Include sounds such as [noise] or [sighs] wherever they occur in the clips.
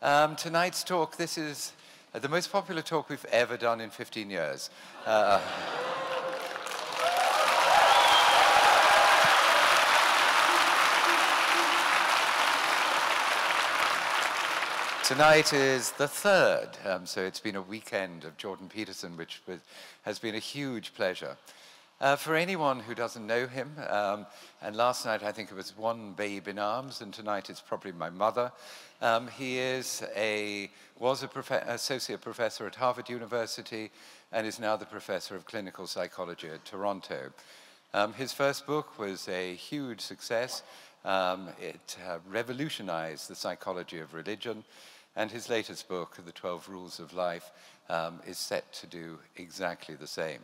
Um, tonight's talk, this is uh, the most popular talk we've ever done in 15 years. Uh, Tonight is the third, um, so it's been a weekend of Jordan Peterson, which was, has been a huge pleasure. Uh, for anyone who doesn't know him, um, and last night I think it was one babe in arms, and tonight it's probably my mother. Um, he is a, was a prof associate professor at Harvard University and is now the professor of clinical psychology at Toronto. Um, his first book was a huge success. Um, it uh, revolutionized the psychology of religion. And his latest book, The 12 Rules of Life, um, is set to do exactly the same.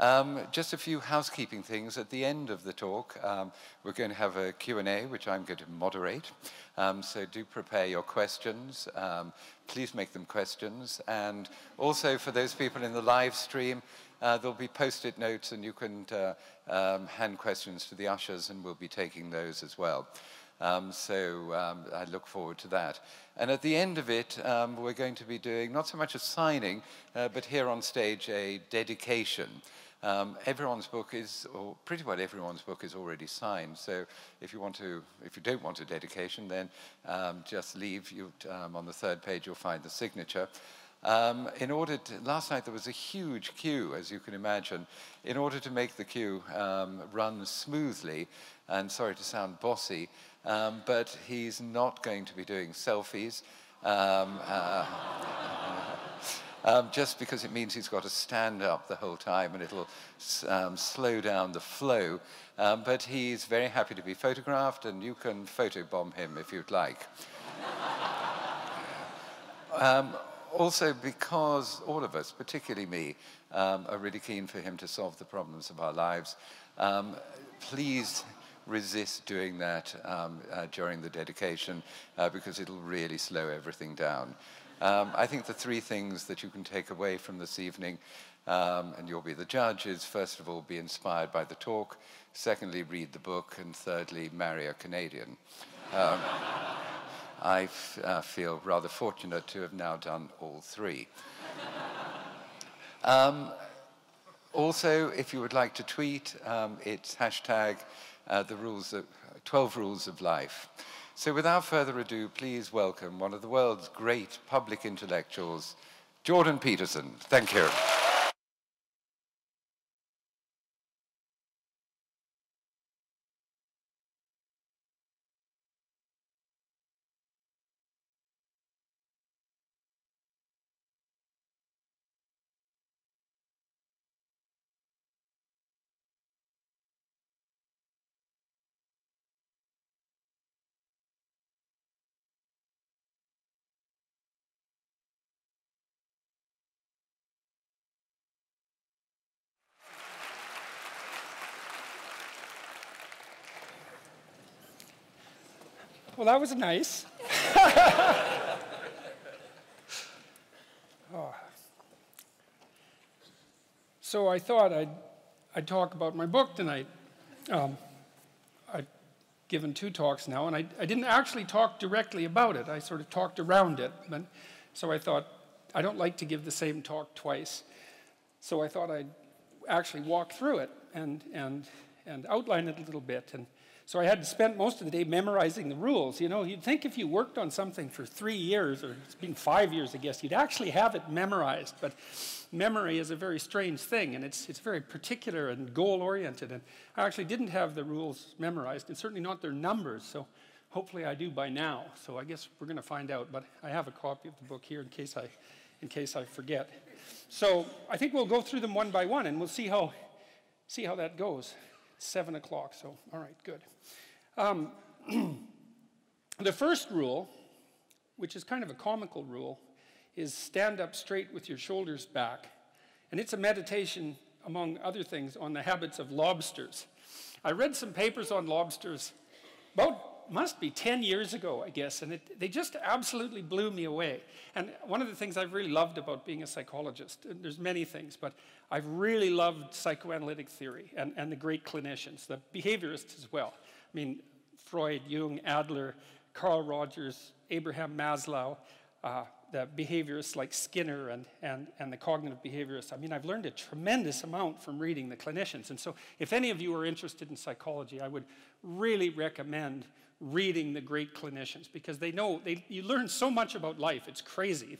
Um, just a few housekeeping things. At the end of the talk, um, we're going to have a Q&A, which I'm going to moderate. Um, so do prepare your questions. Um, please make them questions. And also for those people in the live stream, uh, there'll be post-it notes and you can uh, um, hand questions to the ushers and we'll be taking those as well. Um, so um, I look forward to that. And at the end of it, um, we're going to be doing not so much a signing, uh, but here on stage a dedication. Um, everyone's book is, or pretty well everyone's book is already signed. So if you want to, if you don't want a dedication, then um, just leave. You, um, on the third page, you'll find the signature. Um, in order to, last night there was a huge queue, as you can imagine. In order to make the queue um, run smoothly, and sorry to sound bossy, um, but he's not going to be doing selfies. Uh, [laughs] um, just because it means he's got to stand up the whole time and it'll um, slow down the flow. Um, but he's very happy to be photographed, and you can photobomb him if you'd like. [laughs] Um, also, because all of us, particularly me, um, are really keen for him to solve the problems of our lives, please resist doing that um, uh, during the dedication uh, because it'll really slow everything down. Um, I think the three things that you can take away from this evening, um, and you'll be the judge, is first of all, be inspired by the talk, secondly, read the book, and thirdly, marry a Canadian. Um, [laughs] I uh, feel rather fortunate to have now done all three. Um, also, if you would like to tweet, um, it's hashtag uh, the rules of, 12 rules of life. So without further ado, please welcome one of the world's great public intellectuals, Jordan Peterson. Thank you. That was nice. [laughs] oh. So I thought I'd, I'd talk about my book tonight. Um, I've given two talks now, and I, I didn't actually talk directly about it. I sort of talked around it. But, so I thought, I don't like to give the same talk twice. So I thought I'd actually walk through it and, and, and outline it a little bit. And, so I had to spend most of the day memorizing the rules. You know, you'd think if you worked on something for three years, or it's been five years, I guess, you'd actually have it memorized. But memory is a very strange thing, and it's, it's very particular and goal oriented. And I actually didn't have the rules memorized, and certainly not their numbers. So hopefully I do by now. So I guess we're going to find out. But I have a copy of the book here in case I, in case I forget. So I think we'll go through them one by one, and we'll see how, see how that goes. Seven o'clock, so all right, good. Um, [clears throat] the first rule, which is kind of a comical rule, is stand up straight with your shoulders back. And it's a meditation, among other things, on the habits of lobsters. I read some papers on lobsters about must be 10 years ago, I guess, and it, they just absolutely blew me away. And one of the things I've really loved about being a psychologist, there's many things, but I've really loved psychoanalytic theory and, and the great clinicians, the behaviorists as well. I mean, Freud, Jung, Adler, Carl Rogers, Abraham Maslow, uh, the behaviorists like Skinner and, and, and the cognitive behaviorists. I mean, I've learned a tremendous amount from reading the clinicians. And so, if any of you are interested in psychology, I would really recommend reading the great clinicians because they know, they, you learn so much about life. It's crazy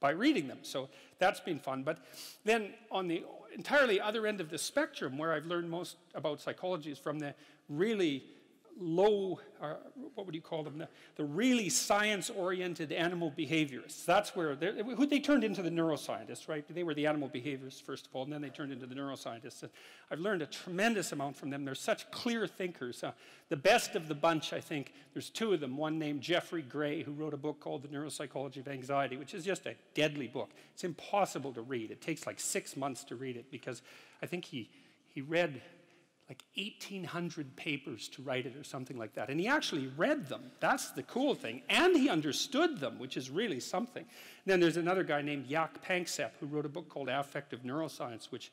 by reading them. So, that's been fun. But then, on the entirely other end of the spectrum, where I've learned most about psychology is from the really low, what would you call them, the, the really science-oriented animal behaviorists. That's where, who they turned into the neuroscientists, right? They were the animal behaviorists, first of all, and then they turned into the neuroscientists. And I've learned a tremendous amount from them. They're such clear thinkers. Uh, the best of the bunch, I think, there's two of them. One named Jeffrey Gray, who wrote a book called The Neuropsychology of Anxiety, which is just a deadly book. It's impossible to read. It takes like six months to read it because I think he, he read like 1,800 papers to write it or something like that. And he actually read them. That's the cool thing. And he understood them, which is really something. And then there's another guy named Jaak Panksepp who wrote a book called Affective Neuroscience, which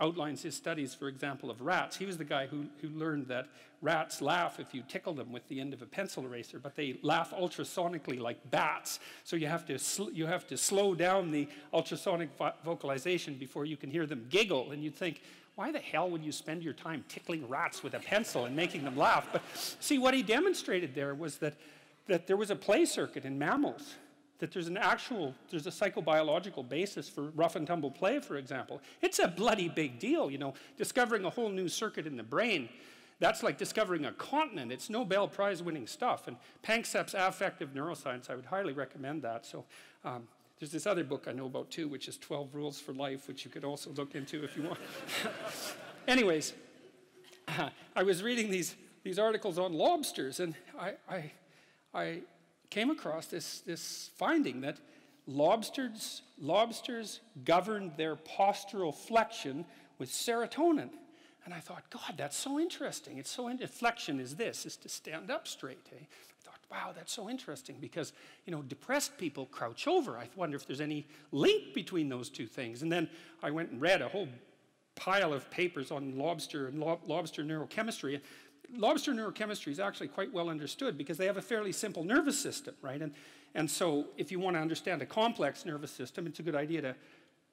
outlines his studies, for example, of rats. He was the guy who, who learned that rats laugh if you tickle them with the end of a pencil eraser, but they laugh ultrasonically like bats. So you have to, you have to slow down the ultrasonic vo vocalization before you can hear them giggle. And you'd think, why the hell would you spend your time tickling rats with a pencil and making them laugh? But see, what he demonstrated there was that, that there was a play circuit in mammals, that there's an actual, there's a psychobiological basis for rough and tumble play, for example. It's a bloody big deal, you know, discovering a whole new circuit in the brain. That's like discovering a continent. It's Nobel Prize winning stuff. And Panksepp's affective neuroscience, I would highly recommend that. So um, there's this other book I know about too, which is 12 Rules for Life, which you could also look into if you want. [laughs] Anyways, [clears throat] I was reading these, these articles on lobsters, and I, I, I came across this, this finding that lobsters, lobsters governed their postural flexion with serotonin. And I thought, God, that's so interesting. It's so in- flexion is this, is to stand up straight. Eh? I thought, wow, that's so interesting because, you know, depressed people crouch over. I wonder if there's any link between those two things. And then I went and read a whole pile of papers on lobster and lo- lobster neurochemistry. Lobster neurochemistry is actually quite well understood because they have a fairly simple nervous system, right? And, and so if you want to understand a complex nervous system, it's a good idea to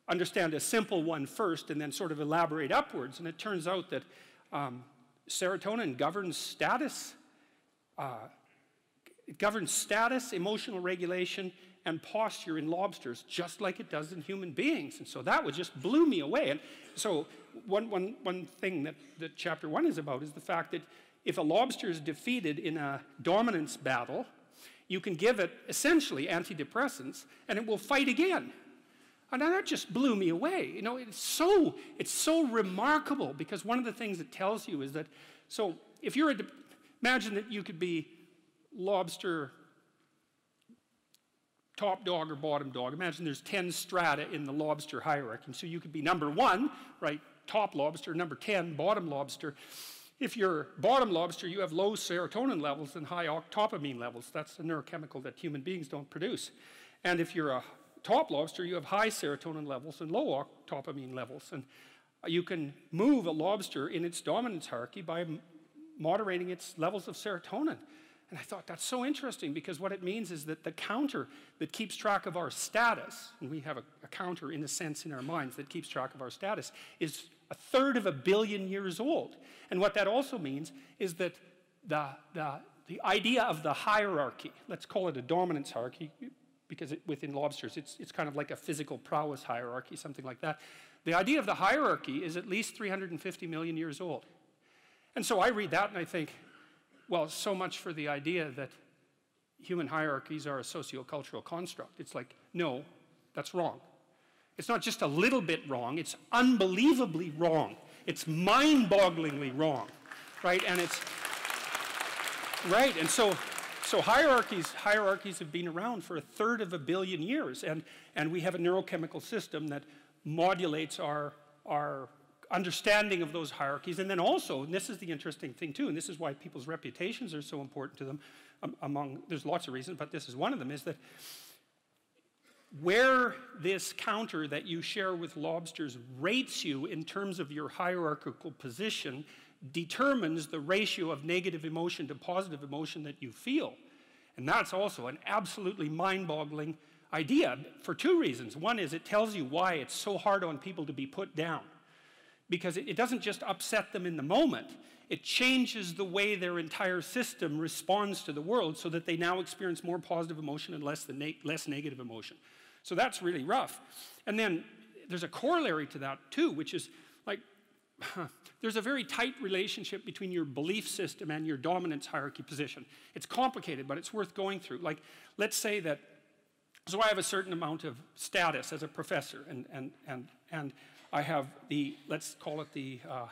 understand a simple one first and then sort of elaborate upwards. And it turns out that um, serotonin governs status, uh, it governs status, emotional regulation, and posture in lobsters, just like it does in human beings. And so that was just blew me away. And so one, one, one thing that, that chapter one is about is the fact that if a lobster is defeated in a dominance battle, you can give it essentially antidepressants and it will fight again. And that just blew me away. You know, it's so, it's so remarkable because one of the things it tells you is that, so if you're a, imagine that you could be lobster top dog or bottom dog. Imagine there's 10 strata in the lobster hierarchy. So you could be number one, right, top lobster, number 10, bottom lobster. If you're bottom lobster, you have low serotonin levels and high octopamine levels. That's a neurochemical that human beings don't produce. And if you're a top lobster, you have high serotonin levels and low octopamine levels. And you can move a lobster in its dominance hierarchy by moderating its levels of serotonin. And I thought that's so interesting because what it means is that the counter that keeps track of our status, and we have a, a, counter in a sense in our minds that keeps track of our status, is a third of a billion years old. And what that also means is that the, the, the idea of the hierarchy, let's call it a dominance hierarchy, because it, within lobsters, it's, it's kind of like a physical prowess hierarchy, something like that. The idea of the hierarchy is at least 350 million years old. And so I read that and I think, well, so much for the idea that human hierarchies are a sociocultural construct. It's like, no, that's wrong. It's not just a little bit wrong, it's unbelievably wrong. It's mind bogglingly wrong, right? And it's, right? And so so hierarchies, hierarchies have been around for a third of a billion years, and, and we have a neurochemical system that modulates our, our understanding of those hierarchies. And then also, and this is the interesting thing too, and this is why people's reputations are so important to them, um, among, there's lots of reasons, but this is one of them, is that where this counter that you share with lobsters rates you in terms of your hierarchical position determines the ratio of negative emotion to positive emotion that you feel. And that's also an absolutely mind boggling idea for two reasons. One is it tells you why it's so hard on people to be put down. Because it doesn't just upset them in the moment, it changes the way their entire system responds to the world so that they now experience more positive emotion and less, ne less negative emotion. So that's really rough. And then there's a corollary to that too, which is like [laughs] there's a very tight relationship between your belief system and your dominance hierarchy position. It's complicated, but it's worth going through. Like, let's say that, so I have a certain amount of status as a professor, and, and, and, and I have the, let's call it the, uh,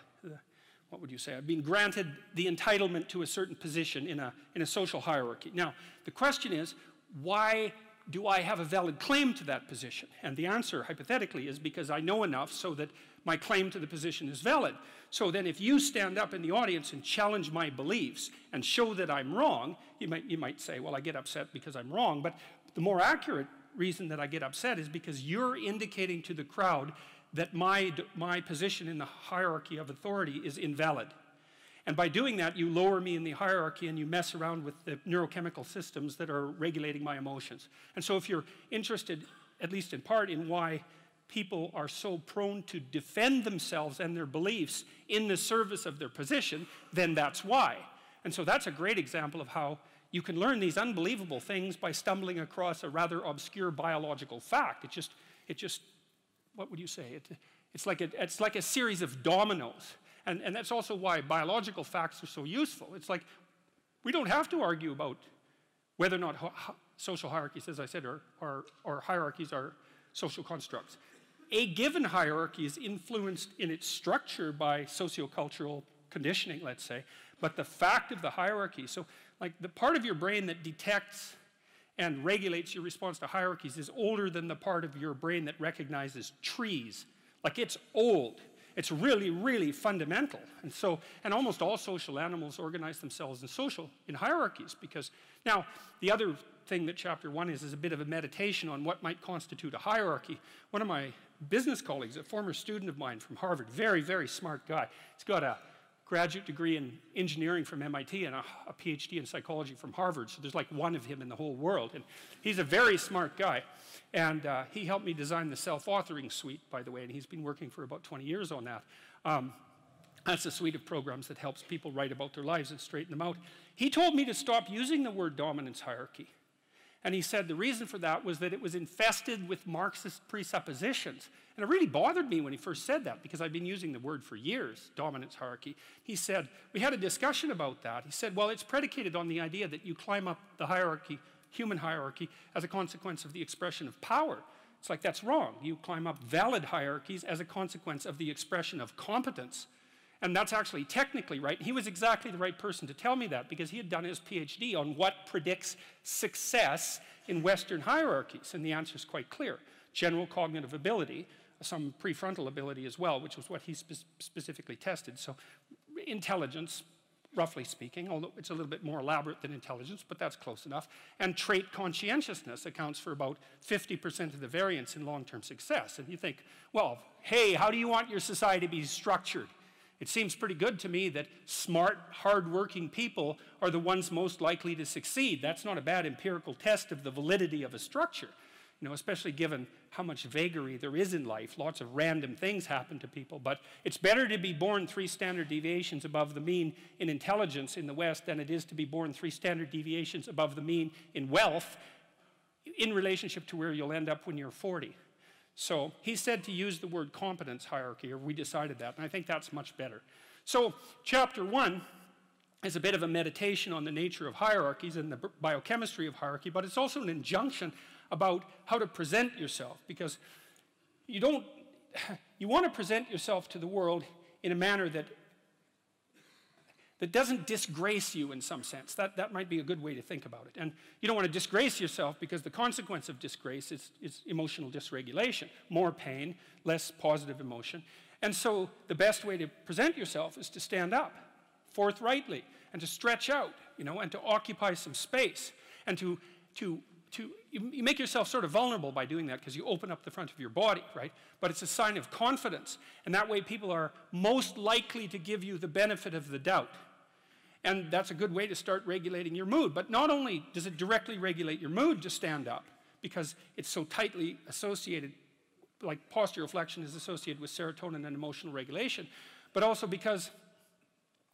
what would you say? I've been granted the entitlement to a certain position in a, in a social hierarchy. Now, the question is, why do I have a valid claim to that position? And the answer, hypothetically, is because I know enough so that my claim to the position is valid. So then, if you stand up in the audience and challenge my beliefs and show that I'm wrong, you might, you might say, Well, I get upset because I'm wrong. But the more accurate reason that I get upset is because you're indicating to the crowd that my, my position in the hierarchy of authority is invalid. And by doing that, you lower me in the hierarchy and you mess around with the neurochemical systems that are regulating my emotions. And so, if you're interested, at least in part, in why people are so prone to defend themselves and their beliefs in the service of their position, then that's why. And so, that's a great example of how you can learn these unbelievable things by stumbling across a rather obscure biological fact. It just, it just what would you say? It, it's, like a, it's like a series of dominoes. And, and that's also why biological facts are so useful. It's like we don't have to argue about whether or not social hierarchies, as I said, are, are, or hierarchies are social constructs. A given hierarchy is influenced in its structure by sociocultural conditioning, let's say, but the fact of the hierarchy, so like the part of your brain that detects and regulates your response to hierarchies is older than the part of your brain that recognizes trees. Like it's old. It's really, really fundamental. And so, and almost all social animals organize themselves in social, in hierarchies because, now, the other thing that chapter one is, is a bit of a meditation on what might constitute a hierarchy. One of my business colleagues, a former student of mine from Harvard, very, very smart guy, he's got a graduate degree in engineering from MIT and a, a PhD in psychology from Harvard. So there's like one of him in the whole world. And he's a very smart guy. And uh, he helped me design the self authoring suite, by the way, and he's been working for about 20 years on that. Um, that's a suite of programs that helps people write about their lives and straighten them out. He told me to stop using the word dominance hierarchy. And he said the reason for that was that it was infested with Marxist presuppositions. And it really bothered me when he first said that because I've been using the word for years, dominance hierarchy. He said, we had a discussion about that. He said, well, it's predicated on the idea that you climb up the hierarchy human hierarchy as a consequence of the expression of power. It's like that's wrong. You climb up valid hierarchies as a consequence of the expression of competence. And that's actually technically right. He was exactly the right person to tell me that because he had done his PhD on what predicts success in Western hierarchies. And the answer is quite clear general cognitive ability, some prefrontal ability as well, which was what he spe specifically tested. So, intelligence, roughly speaking, although it's a little bit more elaborate than intelligence, but that's close enough. And trait conscientiousness accounts for about 50% of the variance in long term success. And you think, well, hey, how do you want your society to be structured? It seems pretty good to me that smart, hardworking people are the ones most likely to succeed. That's not a bad empirical test of the validity of a structure you know, especially given how much vagary there is in life. Lots of random things happen to people. But it's better to be born three standard deviations above the mean in intelligence in the West than it is to be born three standard deviations above the mean in wealth in relationship to where you'll end up when you're 40. So he said to use the word competence hierarchy, or we decided that, and I think that's much better. So, chapter one is a bit of a meditation on the nature of hierarchies and the biochemistry of hierarchy, but it's also an injunction about how to present yourself because you don't, [sighs] you want to present yourself to the world in a manner that, that doesn't disgrace you in some sense. That, that might be a good way to think about it. And you don't want to disgrace yourself because the consequence of disgrace is, is emotional dysregulation more pain, less positive emotion. And so the best way to present yourself is to stand up forthrightly and to stretch out, you know, and to occupy some space and to, to to you, you make yourself sort of vulnerable by doing that because you open up the front of your body, right? But it's a sign of confidence. And that way people are most likely to give you the benefit of the doubt. And that's a good way to start regulating your mood. But not only does it directly regulate your mood to stand up, because it's so tightly associated, like postural flexion is associated with serotonin and emotional regulation, but also because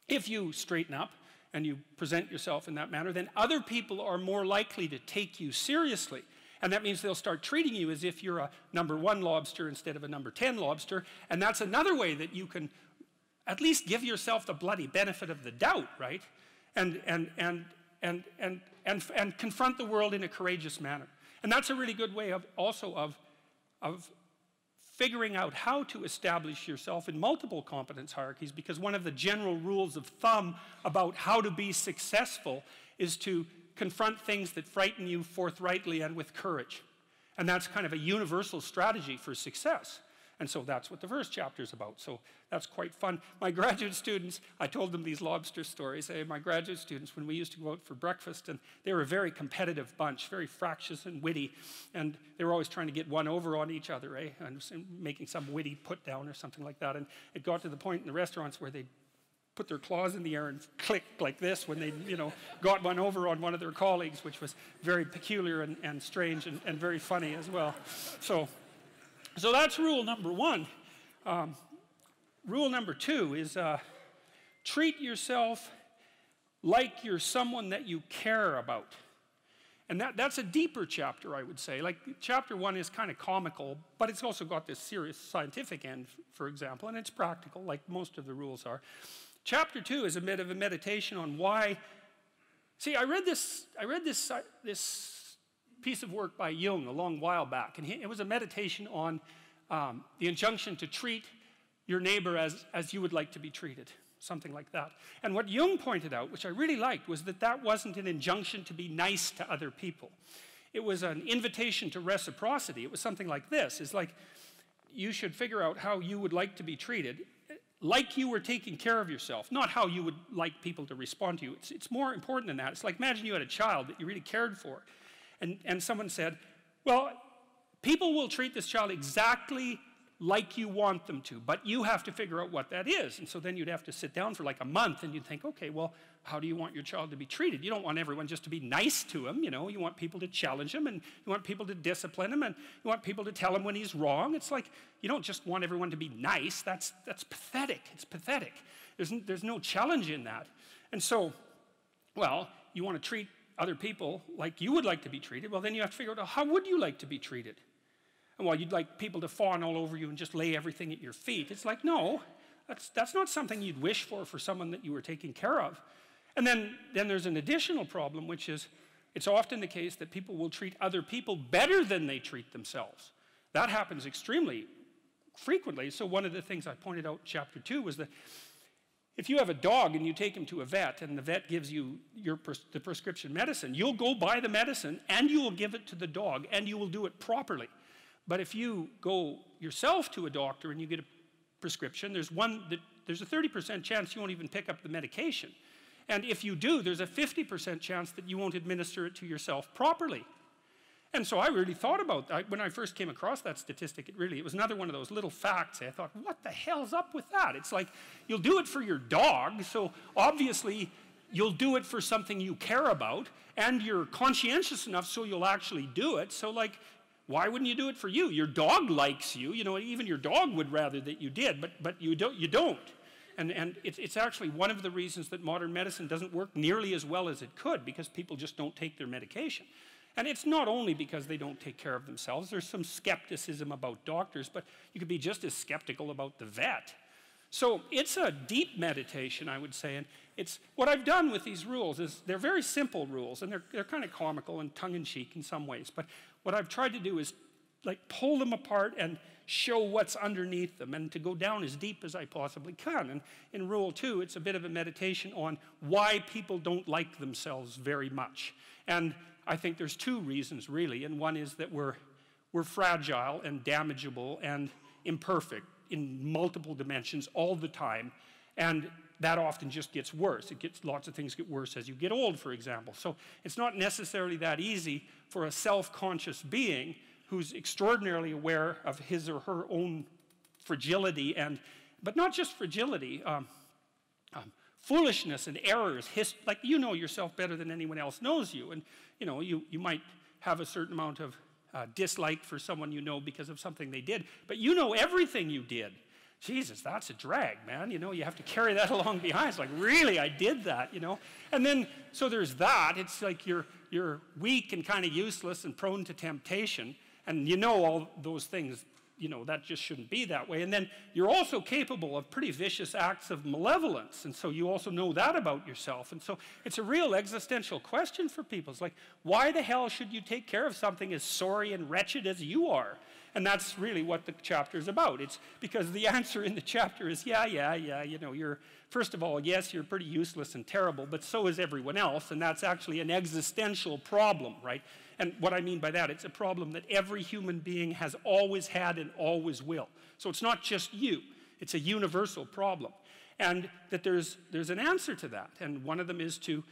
if you straighten up and you present yourself in that manner, then other people are more likely to take you seriously. And that means they'll start treating you as if you're a number one lobster instead of a number 10 lobster. And that's another way that you can at least give yourself the bloody benefit of the doubt, right? And, and, and, and, and, and, and confront the world in a courageous manner. And that's a really good way of also of, of figuring out how to establish yourself in multiple competence hierarchies because one of the general rules of thumb about how to be successful is to confront things that frighten you forthrightly and with courage. And that's kind of a universal strategy for success. And so that's what the first chapter is about. So that's quite fun. My graduate students, I told them these lobster stories. Hey, my graduate students, when we used to go out for breakfast, and they were a very competitive bunch, very fractious and witty, and they were always trying to get one over on each other, eh? And making some witty put down or something like that. And it got to the point in the restaurants where they put their claws in the air and click like this when they, you know, got one over on one of their colleagues, which was very peculiar and, and strange and, and very funny as well. So so that's rule number one. Um, rule number two is uh, treat yourself like you're someone that you care about. And that, that's a deeper chapter, I would say. Like, chapter one is kind of comical, but it's also got this serious scientific end, for example, and it's practical, like most of the rules are. Chapter two is a bit of a meditation on why. See, I read this, I read this, uh, this piece of work by Jung a long while back, and he, it was a meditation on um, the injunction to treat your neighbor as, as you would like to be treated, something like that. And what Jung pointed out, which I really liked, was that that wasn't an injunction to be nice to other people. It was an invitation to reciprocity. It was something like this. It's like you should figure out how you would like to be treated, like you were taking care of yourself, not how you would like people to respond to you. It's, it's more important than that. It's like imagine you had a child that you really cared for and, and someone said, Well, people will treat this child exactly like you want them to, but you have to figure out what that is. And so then you'd have to sit down for like a month and you'd think, okay, well, how do you want your child to be treated? You don't want everyone just to be nice to him, you know. You want people to challenge him and you want people to discipline him and you want people to tell him when he's wrong. It's like you don't just want everyone to be nice. That's, that's pathetic. It's pathetic. There's, there's no challenge in that. And so, well, you want to treat other people like you would like to be treated, well, then you have to figure out how would you like to be treated? And while you'd like people to fawn all over you and just lay everything at your feet, it's like, no, that's, that's not something you'd wish for for someone that you were taking care of. And then, then there's an additional problem, which is it's often the case that people will treat other people better than they treat themselves. That happens extremely frequently. So, one of the things I pointed out in chapter two was that if you have a dog and you take him to a vet and the vet gives you your pres the prescription medicine, you'll go buy the medicine and you will give it to the dog and you will do it properly. But if you go yourself to a doctor and you get a prescription, there's one that there's a 30% chance you won't even pick up the medication. And if you do, there's a 50% chance that you won't administer it to yourself properly. And so I really thought about that. When I first came across that statistic, it really, it was another one of those little facts. I thought, what the hell's up with that? It's like, you'll do it for your dog, so obviously you'll do it for something you care about, and you're conscientious enough so you'll actually do it. So like, why wouldn't you do it for you? Your dog likes you. You know, even your dog would rather that you did, but, but you don't. You don't. And, and it's, it's actually one of the reasons that modern medicine doesn't work nearly as well as it could because people just don't take their medication. And it's not only because they don't take care of themselves, there's some skepticism about doctors, but you could be just as skeptical about the vet. So it's a deep meditation, I would say. And it's what I've done with these rules is they're very simple rules, and they're, they're kind of comical and tongue in cheek in some ways. But what I've tried to do is like pull them apart and show what's underneath them and to go down as deep as I possibly can. And in rule two, it's a bit of a meditation on why people don't like themselves very much. And I think there's two reasons, really. And one is that we're, we're fragile and damageable and imperfect in multiple dimensions all the time. And that often just gets worse. It gets lots of things get worse as you get old, for example. So it's not necessarily that easy for a self-conscious being who's extraordinarily aware of his or her own fragility and, but not just fragility, um, um, foolishness and errors. Like you know yourself better than anyone else knows you, and you know you you might have a certain amount of uh, dislike for someone you know because of something they did, but you know everything you did. Jesus, that's a drag, man. You know, you have to carry that [laughs] along behind. It's like, really, I did that, you know? And then, so there's that. It's like you're, you're weak and kind of useless and prone to temptation. And you know all those things you know, that just shouldn't be that way. And then you're also capable of pretty vicious acts of malevolence. And so you also know that about yourself. And so it's a real existential question for people. It's like, why the hell should you take care of something as sorry and wretched as you are? And that's really what the chapter is about. It's because the [laughs] answer in the chapter is yeah, yeah, yeah, you know, you're, first of all, yes, you're pretty useless and terrible, but so is everyone else. And that's actually an existential problem, right? And what I mean by that, it's a problem that every human being has always had and always will. So it's not just you, it's a universal problem. And that there's, there's an answer to that. And one of them is to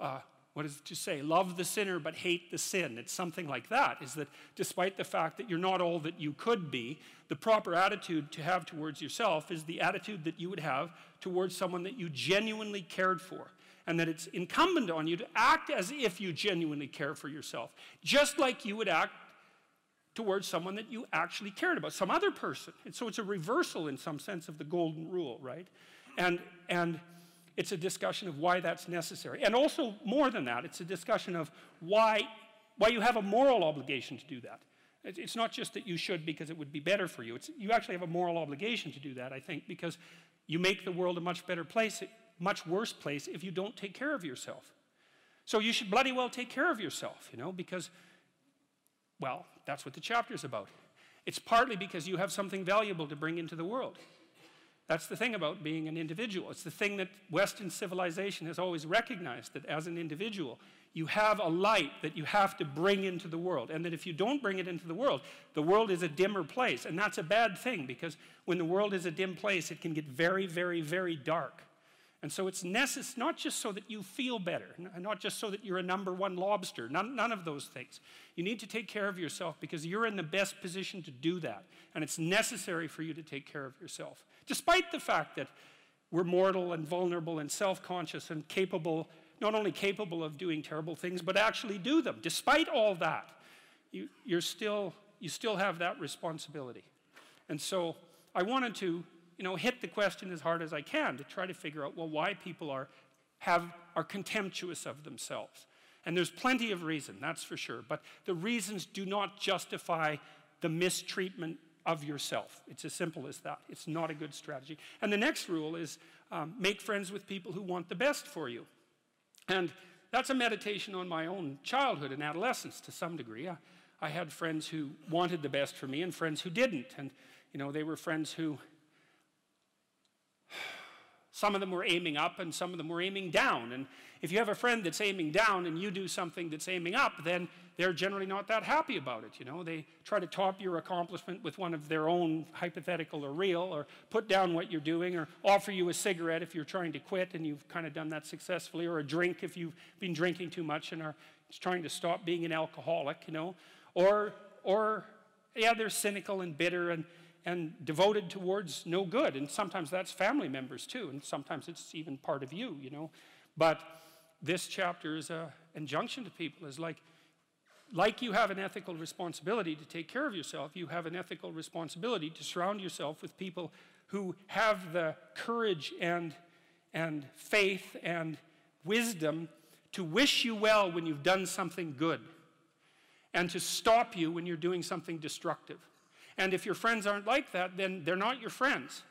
uh, what does it to say? Love the sinner but hate the sin. It's something like that, is that despite the fact that you're not all that you could be, the proper attitude to have towards yourself is the attitude that you would have towards someone that you genuinely cared for. And that it's incumbent on you to act as if you genuinely care for yourself, just like you would act towards someone that you actually cared about, some other person. And so it's a reversal in some sense of the golden rule, right? And, and it's a discussion of why that's necessary. And also, more than that, it's a discussion of why, why you have a moral obligation to do that. It's not just that you should because it would be better for you. It's, you actually have a moral obligation to do that, I think, because you make the world a much better place, much worse place if you don't take care of yourself. So you should bloody well take care of yourself, you know, because, well, that's what the chapter is about. It's partly because you have something valuable to bring into the world. That's the thing about being an individual. It's the thing that Western civilization has always recognized that as an individual, you have a light that you have to bring into the world. And that if you don't bring it into the world, the world is a dimmer place. And that's a bad thing because when the world is a dim place, it can get very, very, very dark. And so it's necessary, not just so that you feel better, not just so that you're a number one lobster, none, none of those things. You need to take care of yourself because you're in the best position to do that. And it's necessary for you to take care of yourself. Despite the fact that we're mortal and vulnerable and self conscious and capable, not only capable of doing terrible things, but actually do them. Despite all that, you, you're still, you still have that responsibility. And so I wanted to you know, hit the question as hard as I can to try to figure out, well, why people are, have, are contemptuous of themselves. And there's plenty of reason, that's for sure. But the reasons do not justify the mistreatment of yourself. It's as simple as that. It's not a good strategy. And the next rule is um, make friends with people who want the best for you. And that's a meditation on my own childhood and adolescence to some degree. I, I had friends who wanted the best for me and friends who didn't. And, you know, they were friends who some of them were aiming up and some of them were aiming down. And if you have a friend that's aiming down and you do something that's aiming up, then they're generally not that happy about it. You know, they try to top your accomplishment with one of their own hypothetical or real, or put down what you're doing, or offer you a cigarette if you're trying to quit and you've kind of done that successfully, or a drink if you've been drinking too much and are trying to stop being an alcoholic. You know, or or yeah, they're cynical and bitter and and devoted towards no good. And sometimes that's family members too, and sometimes it's even part of you, you know. But this chapter is an injunction to people is like, like you have an ethical responsibility to take care of yourself, you have an ethical responsibility to surround yourself with people who have the courage and, and faith and wisdom to wish you well when you've done something good and to stop you when you're doing something destructive. And if your friends aren't like that, then they're not your friends.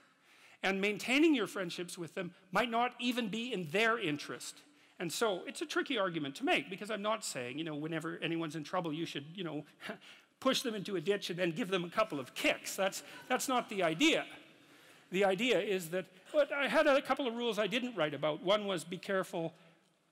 And maintaining your friendships with them might not even be in their interest. And so it's a tricky argument to make because I'm not saying, you know, whenever anyone's in trouble, you should, you know, [laughs] push them into a ditch and then give them a couple of kicks. That's, that's not the idea. The idea is that, but I had a couple of rules I didn't write about. One was be careful,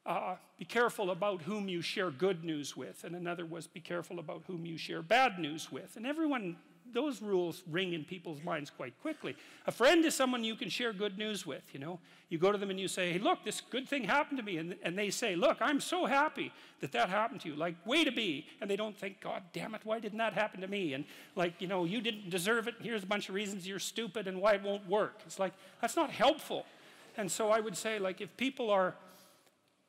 uh, be careful about whom you share good news with, and another was be careful about whom you share bad news with. And everyone those rules ring in people's minds quite quickly. A friend is someone you can share good news with, you know. You go to them and you say, hey, look, this good thing happened to me. And, and they say, look, I'm so happy that that happened to you. Like, way to be. And they don't think, God damn it, why didn't that happen to me? And like, you know, you didn't deserve it. Here's a bunch of reasons you're stupid and why it won't work. It's like, that's not helpful. And so I would say, like, if people are,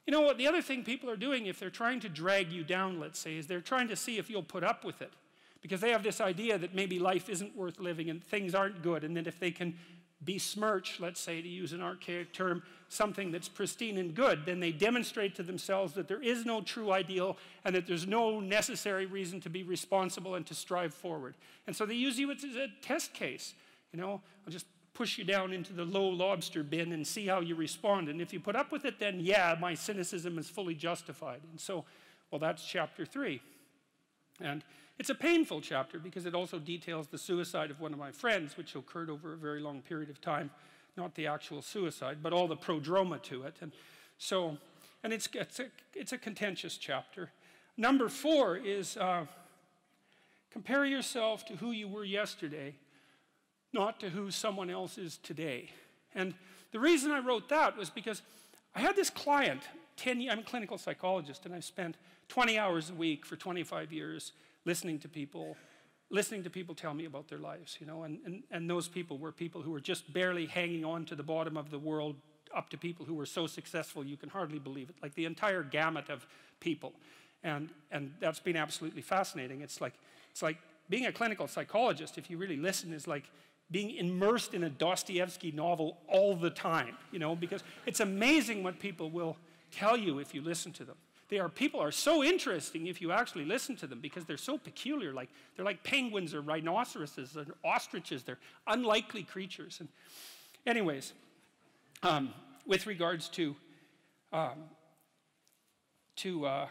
you know what, the other thing people are doing, if they're trying to drag you down, let's say, is they're trying to see if you'll put up with it because they have this idea that maybe life isn't worth living and things aren't good, and that if they can besmirch, let's say, to use an archaic term, something that's pristine and good, then they demonstrate to themselves that there is no true ideal and that there's no necessary reason to be responsible and to strive forward. And so they use you as a test case. You know, I'll just push you down into the low lobster bin and see how you respond. And if you put up with it, then yeah, my cynicism is fully justified. And so, well, that's chapter three. And it's a painful chapter because it also details the suicide of one of my friends, which occurred over a very long period of time. Not the actual suicide, but all the prodroma to it. And so, and it's, it's, a, it's a contentious chapter. Number four is uh, compare yourself to who you were yesterday, not to who someone else is today. And the reason I wrote that was because I had this client 10 I'm a clinical psychologist, and I've spent 20 hours a week for 25 years listening to people, listening to people tell me about their lives, you know, and, and, and those people were people who were just barely hanging on to the bottom of the world up to people who were so successful you can hardly believe it, like the entire gamut of people. And, and that's been absolutely fascinating. It's like, it's like being a clinical psychologist, if you really listen, is like being immersed in a Dostoevsky novel all the time, you know, because it's amazing what people will tell you if you listen to them. They are people are so interesting if you actually listen to them because they're so peculiar. Like they're like penguins or rhinoceroses or ostriches. They're unlikely creatures. And anyways, um, with regards to um, to uh,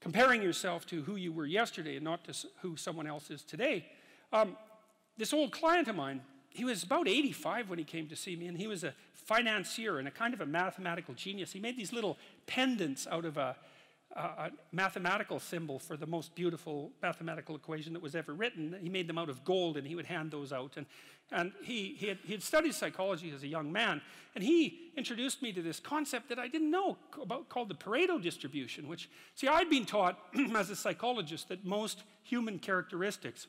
comparing yourself to who you were yesterday and not to who someone else is today, um, this old client of mine he was about 85 when he came to see me, and he was a financier and a kind of a mathematical genius. He made these little pendants out of a, a, mathematical symbol for the most beautiful mathematical equation that was ever written. He made them out of gold, and he would hand those out. And, and he, he, had, he had studied psychology as a young man, and he introduced me to this concept that I didn't know about called the Pareto distribution, which, see, I'd been taught [clears throat] as a psychologist that most human characteristics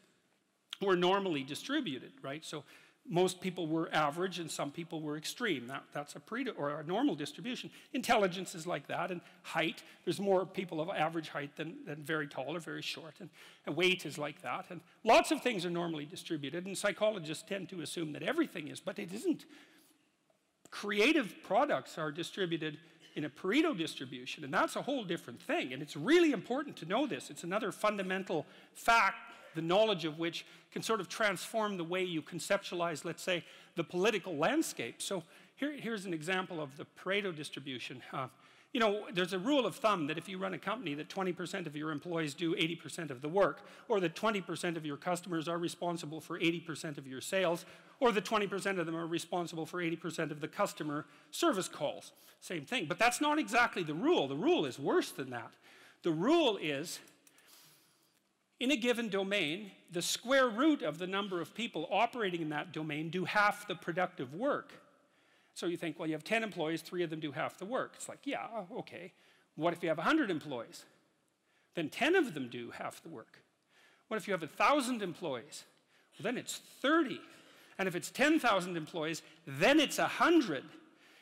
were normally distributed, right? So most people were average and some people were extreme. That, that's a pre or a normal distribution. Intelligence is like that, and height. There's more people of average height than, than very tall or very short, and, and weight is like that. And lots of things are normally distributed, and psychologists tend to assume that everything is, but it isn't. Creative products are distributed in a Pareto distribution, and that's a whole different thing. And it's really important to know this. It's another fundamental fact the knowledge of which can sort of transform the way you conceptualize, let's say, the political landscape. So here, here's an example of the Pareto distribution. Uh, you know, there's a rule of thumb that if you run a company that 20% of your employees do 80% of the work, or that 20% of your customers are responsible for 80% of your sales, or that 20% of them are responsible for 80% of the customer service calls. Same thing. But that's not exactly the rule. The rule is worse than that. The rule is in a given domain, the square root of the number of people operating in that domain do half the productive work. So you think, well, you have 10 employees, three of them do half the work. It's like, yeah, okay. What if you have 100 employees? Then 10 of them do half the work. What if you have 1,000 employees? Well, then it's 30. And if it's 10,000 employees, then it's 100.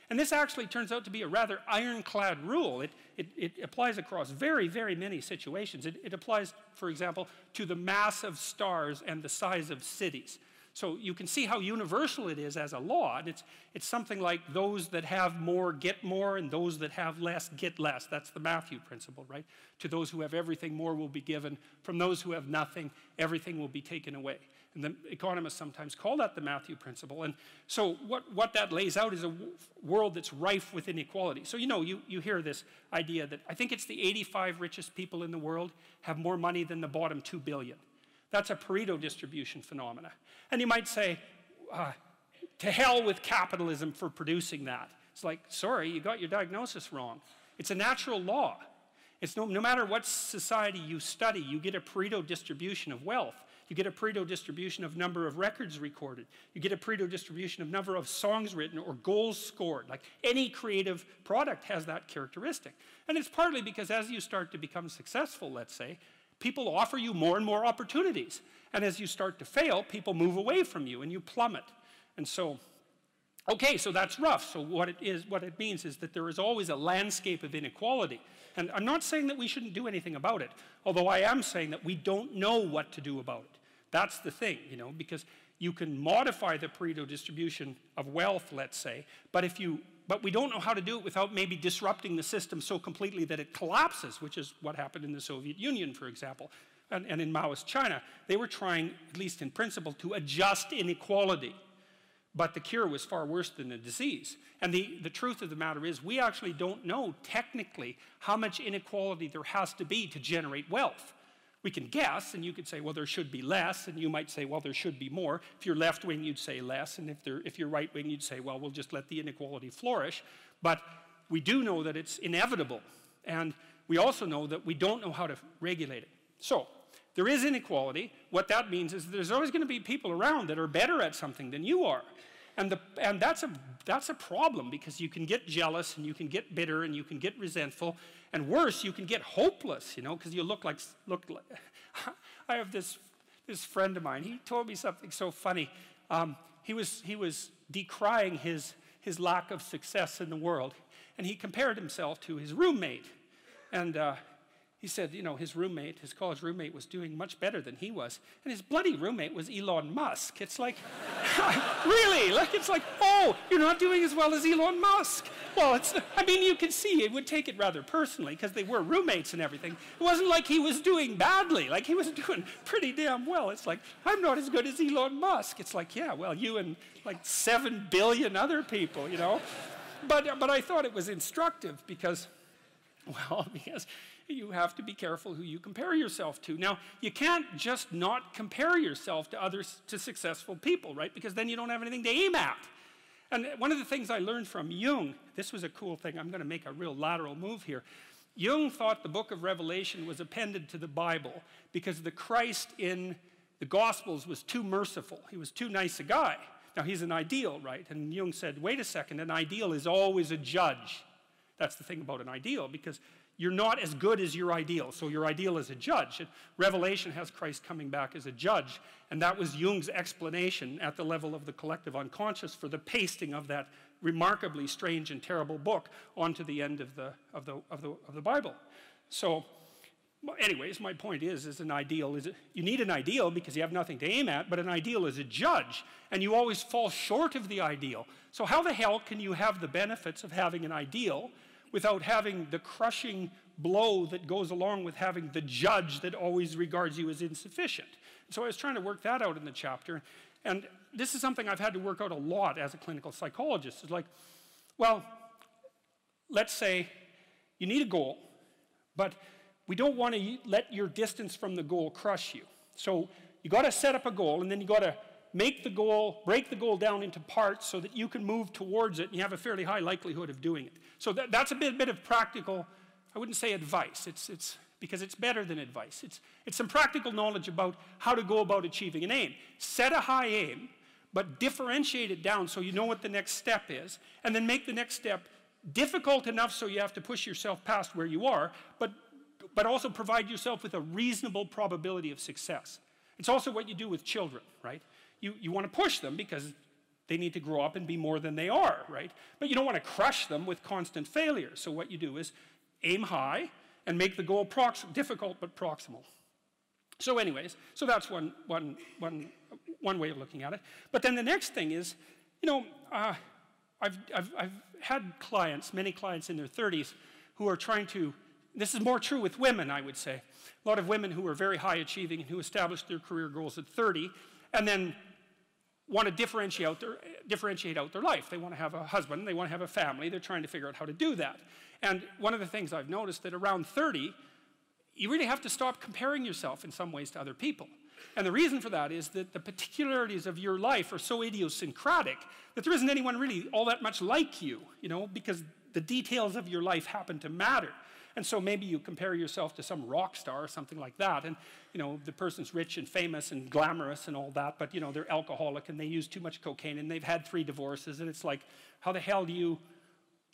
And this actually turns out to be a rather ironclad rule. It, it, it applies across very, very many situations. It, it applies, for example, to the mass of stars and the size of cities. So you can see how universal it is as a law. And it's, it's something like those that have more get more, and those that have less get less. That's the Matthew principle, right? To those who have everything, more will be given. From those who have nothing, everything will be taken away. And the economists sometimes call that the Matthew principle. And so what, what that lays out is a world that's rife with inequality. So, you know, you, you hear this idea that I think it's the 85 richest people in the world have more money than the bottom 2 billion. That's a Pareto distribution phenomena. And you might say, uh, to hell with capitalism for producing that. It's like, sorry, you got your diagnosis wrong. It's a natural law. It's no, no matter what society you study, you get a Pareto distribution of wealth. You get a Pareto distribution of number of records recorded. You get a Pareto distribution of number of songs written or goals scored. Like any creative product has that characteristic. And it's partly because as you start to become successful, let's say, people offer you more and more opportunities. And as you start to fail, people move away from you and you plummet. And so Okay, so that's rough. So what it is, what it means is that there is always a landscape of inequality. And I'm not saying that we shouldn't do anything about it, although I am saying that we don't know what to do about it. That's the thing, you know, because you can modify the Pareto distribution of wealth, let's say, but if you but we don't know how to do it without maybe disrupting the system so completely that it collapses, which is what happened in the Soviet Union, for example, and, and in Maoist China. They were trying, at least in principle, to adjust inequality but the cure was far worse than the disease. And the, the truth of the matter is, we actually don't know technically how much inequality there has to be to generate wealth. We can guess, and you could say, well, there should be less, and you might say, well, there should be more. If you're left wing, you'd say less, and if, if you're right wing, you'd say, well, we'll just let the inequality flourish. But we do know that it's inevitable, and we also know that we don't know how to regulate it. So, there is inequality. What that means is there's always going to be people around that are better at something than you are. And, the, and that's, a, that's a problem because you can get jealous and you can get bitter and you can get resentful. And worse, you can get hopeless, you know, because you look like, look like. [laughs] I have this, this friend of mine, he told me something so funny. Um, he, was, he was decrying his, his lack of success in the world, and he compared himself to his roommate. And uh, he said, you know, his roommate, his college roommate, was doing much better than he was. And his bloody roommate was Elon Musk. It's like, [laughs] really? Like, it's like, oh, you're not doing as well as Elon Musk. Well, it's, I mean, you can see it would take it rather personally because they were roommates and everything. It wasn't like he was doing badly. Like, he was [laughs] doing pretty damn well. It's like, I'm not as good as Elon Musk. It's like, yeah, well, you and like seven billion other people, you know? But, but I thought it was instructive because, [laughs] well, because you have to be careful who you compare yourself to. Now, you can't just not compare yourself to others, to successful people, right? Because then you don't have anything to aim at. And one of the things I learned from Jung, this was a cool thing, I'm going to make a real lateral move here. Jung thought the book of Revelation was appended to the Bible because the Christ in the Gospels was too merciful. He was too nice a guy. Now, he's an ideal, right? And Jung said, wait a second, an ideal is always a judge. That's the thing about an ideal, because you're not as good as your ideal. So your ideal is a judge. Revelation has Christ coming back as a judge. And that was Jung's explanation at the level of the collective unconscious for the pasting of that remarkably strange and terrible book onto the end of the, of the, of the, of the Bible. So, anyways, my point is, is an ideal is, you need an ideal because you have nothing to aim at, but an ideal is a judge. And you always fall short of the ideal. So how the hell can you have the benefits of having an ideal without having the crushing blow that goes along with having the judge that always regards you as insufficient. So I was trying to work that out in the chapter. And this is something I've had to work out a lot as a clinical psychologist. It's like, well, let's say you need a goal, but we don't want to let your distance from the goal crush you. So you got to set up a goal, and then you got to make the goal, break the goal down into parts so that you can move towards it and you have a fairly high likelihood of doing it. So that, that's a bit, bit of practical, I wouldn't say advice, it's, it's, because it's better than advice. It's, it's some practical knowledge about how to go about achieving an aim. Set a high aim, but differentiate it down so you know what the next step is, and then make the next step difficult enough so you have to push yourself past where you are, but, but also provide yourself with a reasonable probability of success. It's also what you do with children, right? You, you want to push them because they need to grow up and be more than they are, right? But you don't want to crush them with constant failure. So what you do is aim high and make the goal difficult but proximal. So anyways, so that's one, one, one, one way of looking at it. But then the next thing is, you know, uh, I've, I've, I've had clients, many clients in their 30s, who are trying to, this is more true with women, I would say. A lot of women who are very high achieving and who established their career goals at 30 and then want to differentiate out, their, differentiate out their life. They want to have a husband, they want to have a family, they're trying to figure out how to do that. And one of the things I've noticed that around 30, you really have to stop comparing yourself in some ways to other people. And the reason for that is that the particularities of your life are so idiosyncratic that there isn't anyone really all that much like you, you know, because the details of your life happen to matter. And so maybe you compare yourself to some rock star or something like that. And, you know, the person's rich and famous and glamorous and all that, but, you know, they're alcoholic and they use too much cocaine and they've had three divorces. And it's like, how the hell do you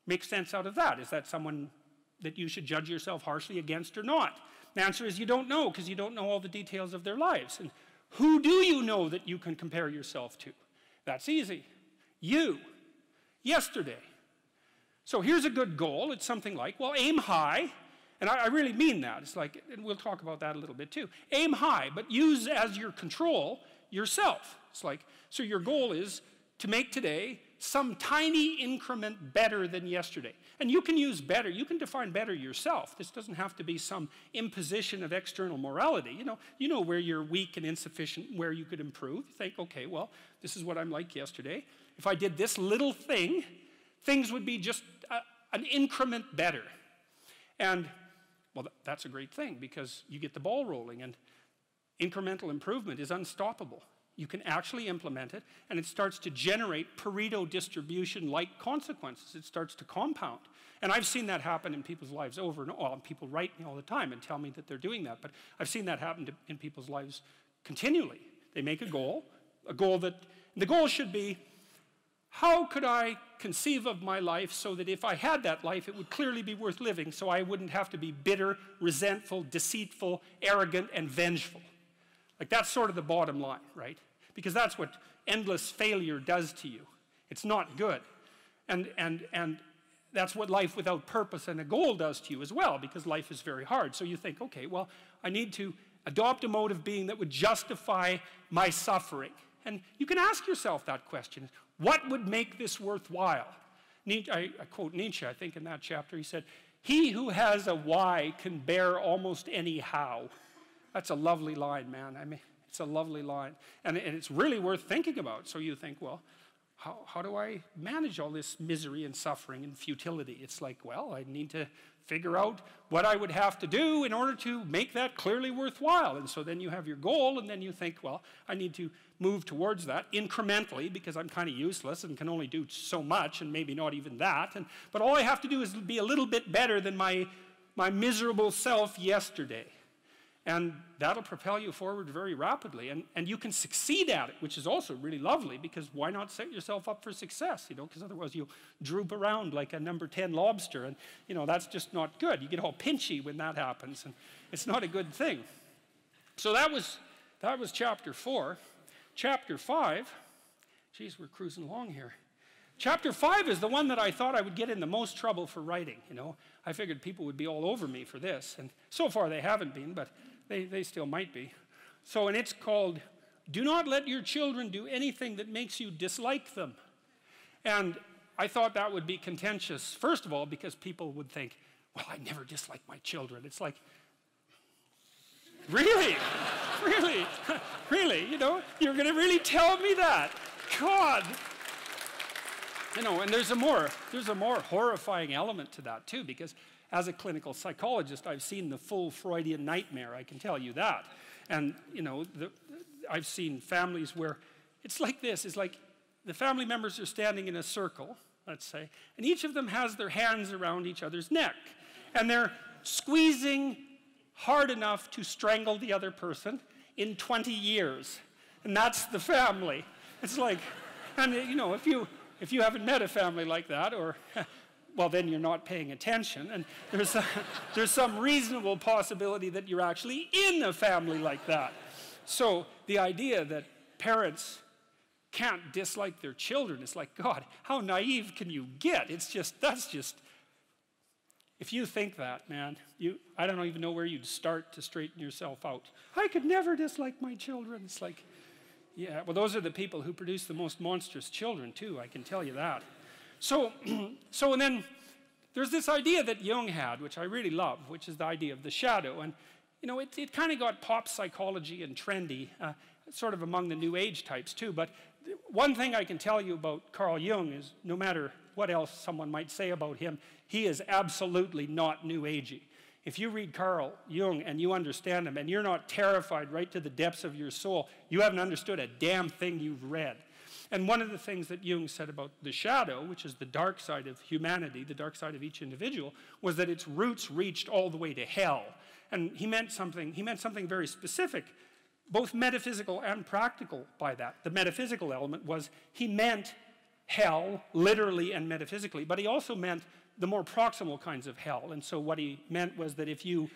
make sense out of that? Is that someone that you should judge yourself harshly against or not? The answer is you don't know because you don't know all the details of their lives. And who do you know that you can compare yourself to? That's easy. You, yesterday. So here's a good goal. It's something like, well, aim high. And I, I, really mean that. It's like, and we'll talk about that a little bit too. Aim high, but use as your control yourself. It's like, so your goal is to make today some tiny increment better than yesterday. And you can use better, you can define better yourself. This doesn't have to be some imposition of external morality. You know, you know where you're weak and insufficient, where you could improve. You think, okay, well, this is what I'm like yesterday. If I did this little thing, things would be just a, an increment better. And, well, that's a great thing because you get the ball rolling, and incremental improvement is unstoppable. You can actually implement it, and it starts to generate Pareto distribution like consequences. It starts to compound. And I've seen that happen in people's lives over and over. People write me all the time and tell me that they're doing that, but I've seen that happen to, in people's lives continually. They make a goal, a goal that, the goal should be how could I conceive of my life so that if I had that life, it would clearly be worth living, so I wouldn't have to be bitter, resentful, deceitful, arrogant, and vengeful? Like that's sort of the bottom line, right? Because that's what endless failure does to you. It's not good. And, and, and that's what life without purpose and a goal does to you as well, because life is very hard. So you think, okay, well, I need to adopt a mode of being that would justify my suffering. And you can ask yourself that question what would make this worthwhile? I, quote Nietzsche, I think, in that chapter. He said, He who has a why can bear almost any how. That's a lovely line, man. I mean, it's a lovely line. And it's really worth thinking about. So you think, well, how, how do I manage all this misery and suffering and futility? It's like, well, I need to figure out what I would have to do in order to make that clearly worthwhile. And so then you have your goal, and then you think, well, I need to move towards that incrementally because I'm kind of useless and can only do so much, and maybe not even that. And, but all I have to do is be a little bit better than my, my miserable self yesterday. And that'll propel you forward very rapidly. And, and you can succeed at it, which is also really lovely because why not set yourself up for success? You know, because otherwise you'll droop around like a number 10 lobster. And, you know, that's just not good. You get all pinchy when that happens. And it's not a good thing. So that was, that was chapter four. Chapter five, geez, we're cruising along here. Chapter five is the one that I thought I would get in the most trouble for writing. You know, I figured people would be all over me for this. And so far they haven't been, but they, they still might be. So, and it's called Do Not Let Your Children Do Anything That Makes You Dislike Them. And I thought that would be contentious, first of all, because people would think, well, I never dislike my children. It's like, really? [laughs] really? [laughs] really? You know, you're going to really tell me that? God. You know, and there's a more, there's a more horrifying element to that too, because as a clinical psychologist, I've seen the full Freudian nightmare, I can tell you that. And, you know, the, I've seen families where it's like this it's like the family members are standing in a circle, let's say, and each of them has their hands around each other's neck. And they're squeezing hard enough to strangle the other person in 20 years. And that's the family. It's like, and you know, if you if you haven't met a family like that, or [laughs] well, then you're not paying attention. And there's, a, [laughs] there's some reasonable possibility that you're actually in a family like that. So the idea that parents can't dislike their children is like, God, how naive can you get? It's just, that's just, if you think that, man, you, I don't even know where you'd start to straighten yourself out. I could never dislike my children. It's like, yeah, well, those are the people who produce the most monstrous children, too, I can tell you that. So, [clears throat] so and then there's this idea that Jung had, which I really love, which is the idea of the shadow. And, you know, it, it kind of got pop psychology and trendy, uh, sort of among the New Age types, too. But one thing I can tell you about Carl Jung is no matter what else someone might say about him, he is absolutely not New Agey. If you read Carl Jung and you understand him and you're not terrified right to the depths of your soul, you haven't understood a damn thing you've read. And one of the things that Jung said about the shadow, which is the dark side of humanity, the dark side of each individual, was that its roots reached all the way to hell. And he meant something, he meant something very specific, both metaphysical and practical by that. The metaphysical element was he meant hell, literally and metaphysically, but he also meant the more proximal kinds of hell. And so what he meant was that if you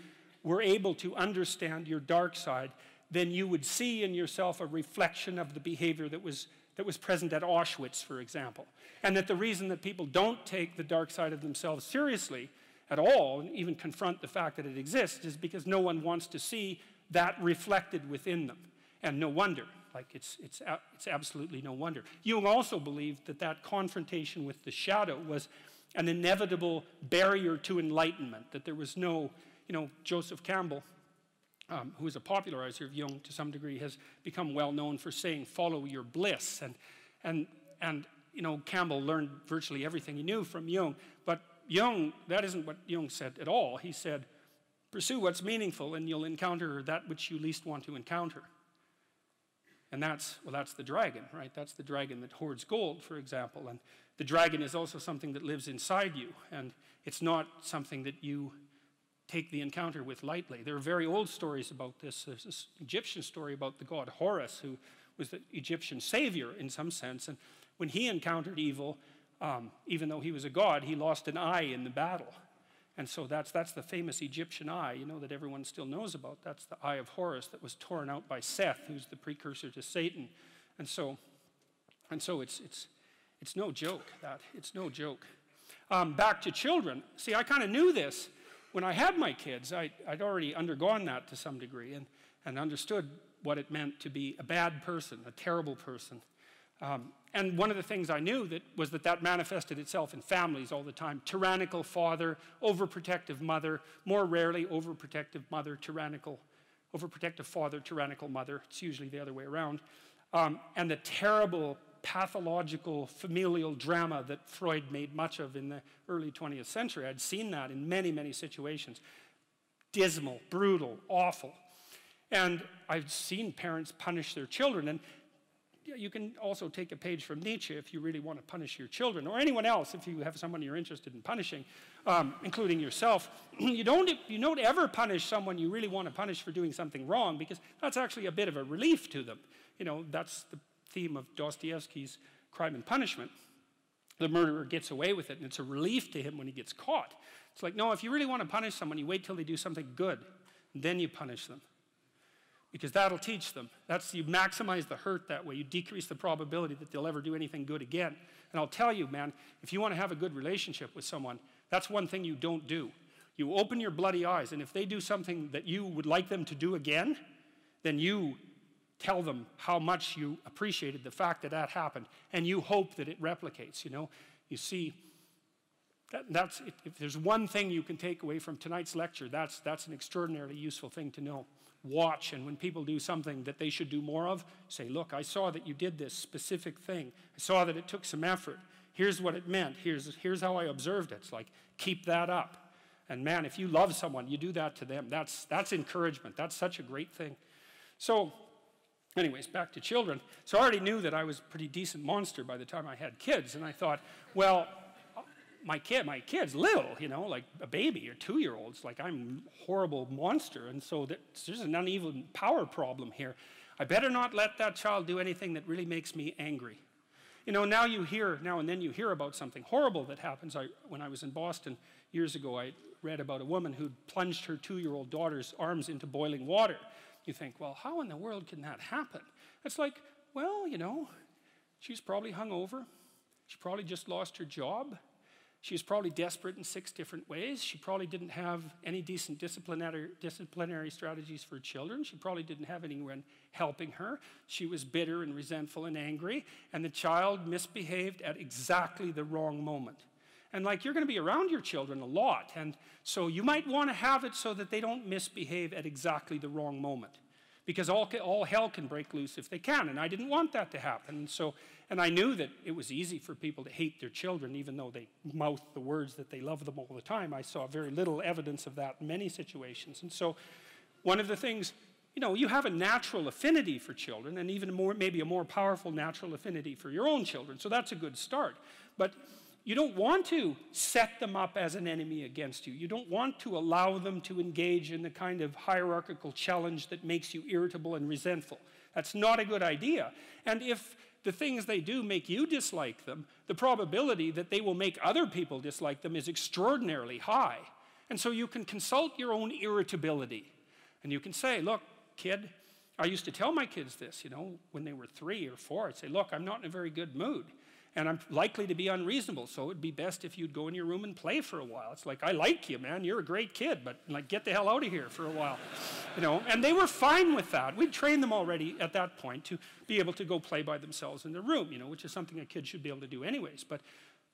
were able to understand your dark side, then you would see in yourself a reflection of the behavior that was, that was present at Auschwitz, for example. And that the reason that people don't take the dark side of themselves seriously at all, and even confront the fact that it exists, is because no one wants to see that reflected within them. And no wonder. Like, it's, it's, it's absolutely no wonder. Jung also believed that that confrontation with the shadow was an inevitable barrier to enlightenment, that there was no, you know, Joseph Campbell, um, who is a popularizer of Jung to some degree, has become well known for saying, follow your bliss. And, and, and you know, Campbell learned virtually everything he knew from Jung. But Jung, that isn't what Jung said at all. He said, pursue what's meaningful and you'll encounter that which you least want to encounter. And that's, well, that's the dragon, right? That's the dragon that hoards gold, for example. And the dragon is also something that lives inside you, and it's not something that you take the encounter with lightly. There are very old stories about this. There's this Egyptian story about the god Horus, who was the Egyptian savior in some sense. And when he encountered evil, um, even though he was a god, he lost an eye in the battle. And so that's, that's the famous Egyptian eye, you know, that everyone still knows about. That's the eye of Horus that was torn out by Seth, who's the precursor to Satan. And so, and so it's, it's, it's no joke, that. It's no joke. Um, back to children. See, I kind of knew this when I had my kids. I, I'd already undergone that to some degree and, and understood what it meant to be a bad person, a terrible person. Um, and one of the things I knew that was that that manifested itself in families all the time. Tyrannical father, overprotective mother, more rarely overprotective mother, tyrannical, overprotective father, tyrannical mother. It's usually the other way around. Um, and the terrible pathological familial drama that Freud made much of in the early 20th century. I'd seen that in many, many situations. Dismal, brutal, awful. And I've seen parents punish their children. And you can also take a page from Nietzsche if you really want to punish your children, or anyone else if you have someone you're interested in punishing, um, including yourself. [clears throat] you, don't, you don't ever punish someone you really want to punish for doing something wrong because that's actually a bit of a relief to them. You know, that's the theme of Dostoevsky's Crime and Punishment. The murderer gets away with it, and it's a relief to him when he gets caught. It's like, no, if you really want to punish someone, you wait till they do something good, then you punish them because that'll teach them. That's you maximize the hurt that way. You decrease the probability that they'll ever do anything good again. And I'll tell you, man, if you want to have a good relationship with someone, that's one thing you don't do. You open your bloody eyes, and if they do something that you would like them to do again, then you tell them how much you appreciated the fact that that happened, and you hope that it replicates. You know, you see. That, that's if there's one thing you can take away from tonight's lecture, that's that's an extraordinarily useful thing to know watch and when people do something that they should do more of, say, Look, I saw that you did this specific thing. I saw that it took some effort. Here's what it meant. Here's, here's how I observed it. It's like, keep that up. And man, if you love someone, you do that to them. That's, that's encouragement. That's such a great thing. So, anyways, back to children. So I already knew that I was a pretty decent monster by the time I had kids. And I thought, well, my kid, my kid's little, you know, like a baby or two year olds. Like I'm a horrible monster. And so there's an uneven power problem here. I better not let that child do anything that really makes me angry. You know, now you hear, now and then you hear about something horrible that happens. I, when I was in Boston years ago, I read about a woman who plunged her two year old daughter's arms into boiling water. You think, well, how in the world can that happen? It's like, well, you know, she's probably hungover. She probably just lost her job. She was probably desperate in six different ways. She probably didn't have any decent disciplinary, disciplinary strategies for children. She probably didn't have anyone helping her. She was bitter and resentful and angry, and the child misbehaved at exactly the wrong moment. And like you're going to be around your children a lot, and so you might want to have it so that they don't misbehave at exactly the wrong moment because all, all hell can break loose if they can. And I didn't want that to happen. And, so, and I knew that it was easy for people to hate their children, even though they mouth the words that they love them all the time. I saw very little evidence of that in many situations. And so, one of the things you know, you have a natural affinity for children and even more, maybe a more powerful natural affinity for your own children. So that's a good start. But you don't want to set them up as an enemy against you. You don't want to allow them to engage in the kind of hierarchical challenge that makes you irritable and resentful. That's not a good idea. And if the things they do make you dislike them, the probability that they will make other people dislike them is extraordinarily high. And so you can consult your own irritability. And you can say, look, kid, I used to tell my kids this, you know, when they were three or four. I'd say, look, I'm not in a very good mood and I'm likely to be unreasonable. So it'd be best if you'd go in your room and play for a while. It's like, I like you, man. You're a great kid, but like, get the hell out of here for a while. You know, and they were fine with that. We'd trained them already at that point to be able to go play by themselves in their room, you know, which is something a kid should be able to do anyways. But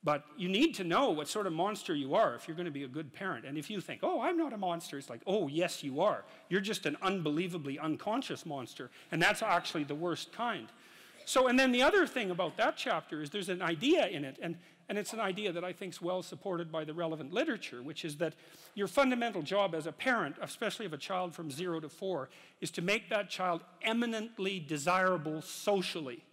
but you need to know what sort of monster you are if you're going to be a good parent. And if you think, oh, I'm not a monster, it's like, oh, yes, you are. You're just an unbelievably unconscious monster. And that's actually the worst kind. So, and then the other thing about that chapter is there's an idea in it, and, and it's an idea that I think is well supported by the relevant literature, which is that your fundamental job as a parent, especially of a child from zero to four, is to make that child eminently desirable socially.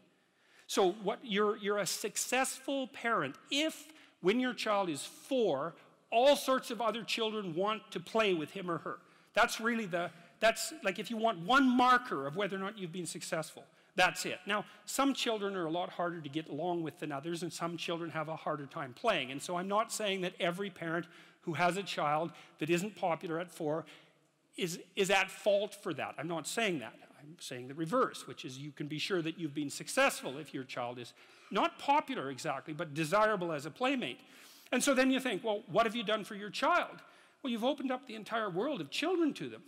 So, what you're, you're a successful parent if, when your child is four, all sorts of other children want to play with him or her. That's really the, that's like if you want one marker of whether or not you've been successful. That's it. Now, some children are a lot harder to get along with than others, and some children have a harder time playing. And so I'm not saying that every parent who has a child that isn't popular at four is, is at fault for that. I'm not saying that. I'm saying the reverse, which is you can be sure that you've been successful if your child is not popular exactly, but desirable as a playmate. And so then you think, well, what have you done for your child? Well, you've opened up the entire world of children to them.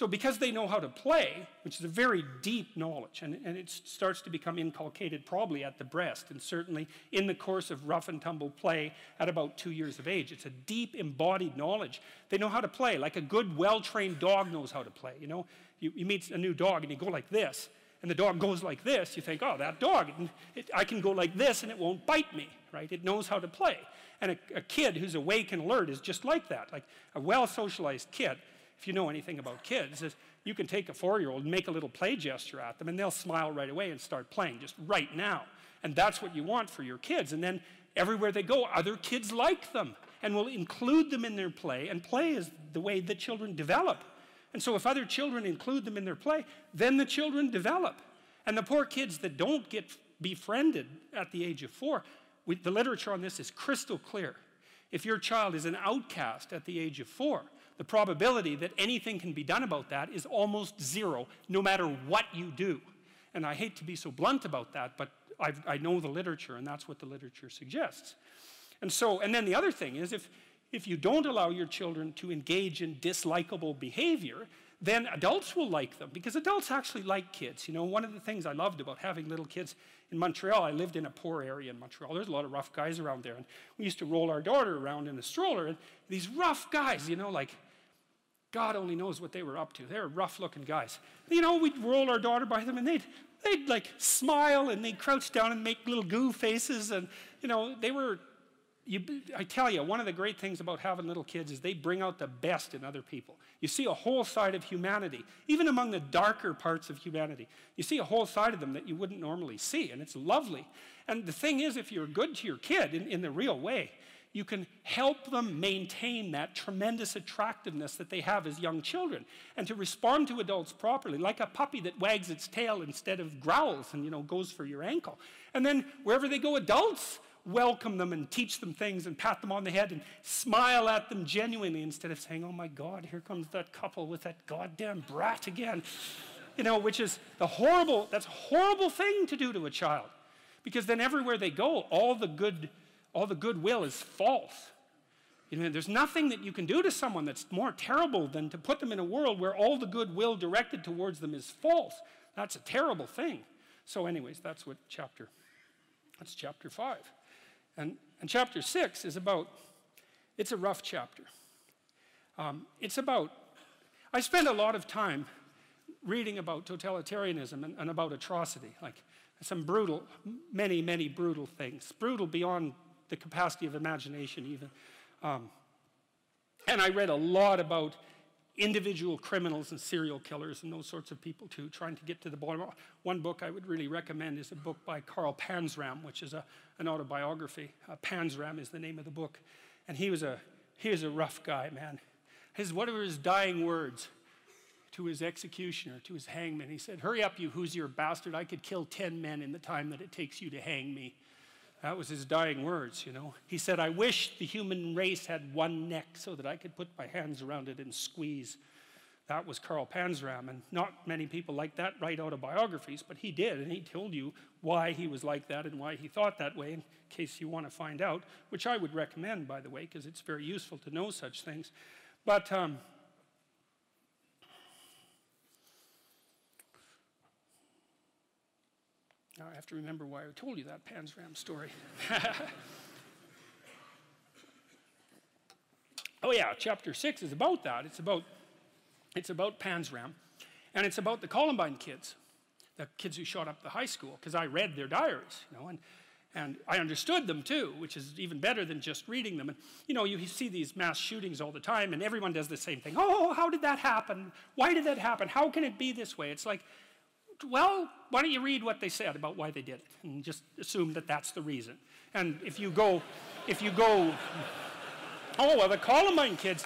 So, because they know how to play, which is a very deep knowledge, and, and it starts to become inculcated probably at the breast, and certainly in the course of rough and tumble play at about two years of age. It's a deep embodied knowledge. They know how to play, like a good, well trained dog knows how to play. You know, you, you meet a new dog and you go like this, and the dog goes like this, you think, oh, that dog, it, I can go like this and it won't bite me, right? It knows how to play. And a, a kid who's awake and alert is just like that, like a well socialized kid if you know anything about kids, is you can take a four year old and make a little play gesture at them, and they'll smile right away and start playing just right now. And that's what you want for your kids. And then everywhere they go, other kids like them and will include them in their play. And play is the way that children develop. And so if other children include them in their play, then the children develop. And the poor kids that don't get befriended at the age of four, we, the literature on this is crystal clear. If your child is an outcast at the age of four, the probability that anything can be done about that is almost zero, no matter what you do. And I hate to be so blunt about that, but I've, i know the literature, and that's what the literature suggests. And so, and then the other thing is if, if you don't allow your children to engage in dislikable behavior, then adults will like them because adults actually like kids. You know, one of the things I loved about having little kids in Montreal, I lived in a poor area in Montreal. There's a lot of rough guys around there. And we used to roll our daughter around in a stroller. And these rough guys, you know, like God only knows what they were up to. They were rough looking guys. You know, we'd roll our daughter by them and they'd, they'd like smile and they'd crouch down and make little goo faces. And, you know, they were, you, I tell you, one of the great things about having little kids is they bring out the best in other people. You see a whole side of humanity, even among the darker parts of humanity. You see a whole side of them that you wouldn't normally see, and it's lovely. And the thing is, if you're good to your kid in, in the real way, you can help them maintain that tremendous attractiveness that they have as young children and to respond to adults properly like a puppy that wags its tail instead of growls and you know goes for your ankle. And then wherever they go adults welcome them and teach them things and pat them on the head and smile at them genuinely instead of saying oh my god here comes that couple with that goddamn brat again. You know which is the horrible that's a horrible thing to do to a child because then everywhere they go all the good all the goodwill is false. You know, there's nothing that you can do to someone that's more terrible than to put them in a world where all the goodwill directed towards them is false. That's a terrible thing. So, anyways, that's what chapter, that's chapter five. And, and chapter six is about, it's a rough chapter. Um, it's about, I spend a lot of time reading about totalitarianism and, and about atrocity, like some brutal, many, many brutal things, brutal beyond the capacity of imagination, even. Um, and I read a lot about individual criminals and serial killers and those sorts of people too, trying to get to the bottom. One book I would really recommend is a book by Carl Panzram, which is a, an autobiography. Uh, Panzram is the name of the book. And he was a, he was a rough guy, man. His, what were his dying words to his executioner, to his hangman? He said, Hurry up, you Hoosier bastard. I could kill 10 men in the time that it takes you to hang me. That was his dying words, you know. He said, I wish the human race had one neck so that I could put my hands around it and squeeze. That was Carl Panzram, and not many people like that write autobiographies, but he did, and he told you why he was like that and why he thought that way, in case you want to find out, which I would recommend, by the way, because it's very useful to know such things. But um, Now I have to remember why I told you that Panzram story. [laughs] oh yeah, chapter six is about that. It's about it's about Panzram, and it's about the Columbine kids, the kids who shot up the high school. Because I read their diaries, you know, and and I understood them too, which is even better than just reading them. And you know, you see these mass shootings all the time, and everyone does the same thing. Oh, how did that happen? Why did that happen? How can it be this way? It's like well, why don't you read what they said about why they did it and just assume that that's the reason. And if you go, if you go, oh, well, the Columbine kids,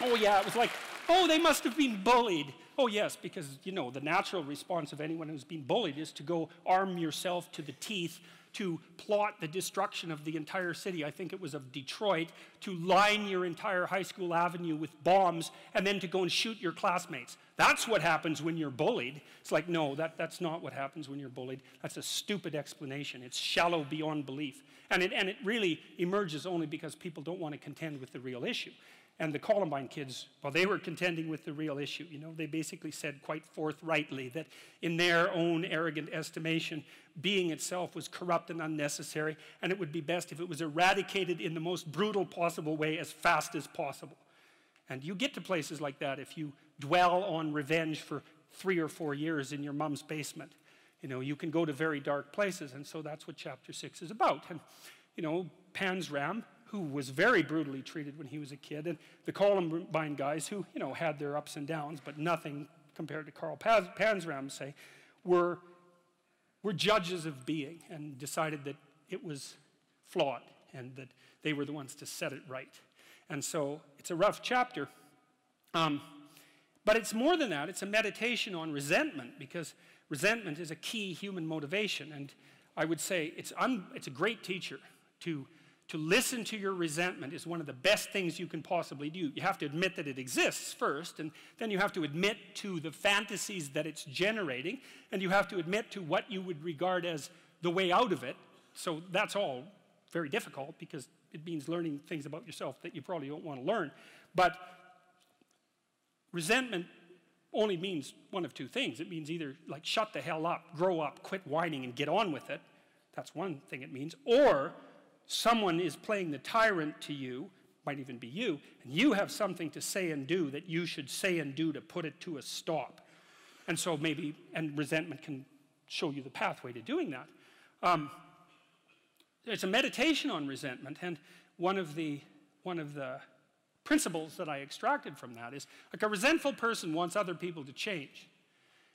oh, yeah, it was like, oh, they must have been bullied. Oh, yes, because, you know, the natural response of anyone who's been bullied is to go arm yourself to the teeth to plot the destruction of the entire city, I think it was of Detroit, to line your entire high school avenue with bombs and then to go and shoot your classmates. That's what happens when you're bullied. It's like, no, that, that's not what happens when you're bullied. That's a stupid explanation. It's shallow beyond belief. And it, and it really emerges only because people don't want to contend with the real issue. And the Columbine kids, well, they were contending with the real issue. You know, they basically said quite forthrightly that in their own arrogant estimation, being itself was corrupt and unnecessary, and it would be best if it was eradicated in the most brutal possible way as fast as possible. And you get to places like that if you dwell on revenge for three or four years in your mom's basement. You know, you can go to very dark places, and so that's what chapter six is about. And, you know, Panzram who was very brutally treated when he was a kid, and the Columbine guys who, you know, had their ups and downs, but nothing compared to Carl Panzram, say, were, were judges of being and decided that it was flawed and that they were the ones to set it right. And so it's a rough chapter. Um, but it's more than that, it's a meditation on resentment because resentment is a key human motivation. And I would say it's, it's a great teacher to to listen to your resentment is one of the best things you can possibly do. You have to admit that it exists first, and then you have to admit to the fantasies that it's generating, and you have to admit to what you would regard as the way out of it. So that's all very difficult because it means learning things about yourself that you probably don't want to learn. But resentment only means one of two things. It means either like shut the hell up, grow up, quit whining, and get on with it. That's one thing it means. Or someone is playing the tyrant to you, might even be you, and you have something to say and do that you should say and do to put it to a stop. And so maybe, and resentment can show you the pathway to doing that. Um, it's a meditation on resentment, and one of the one of the principles that I extracted from that is like a resentful person wants other people to change.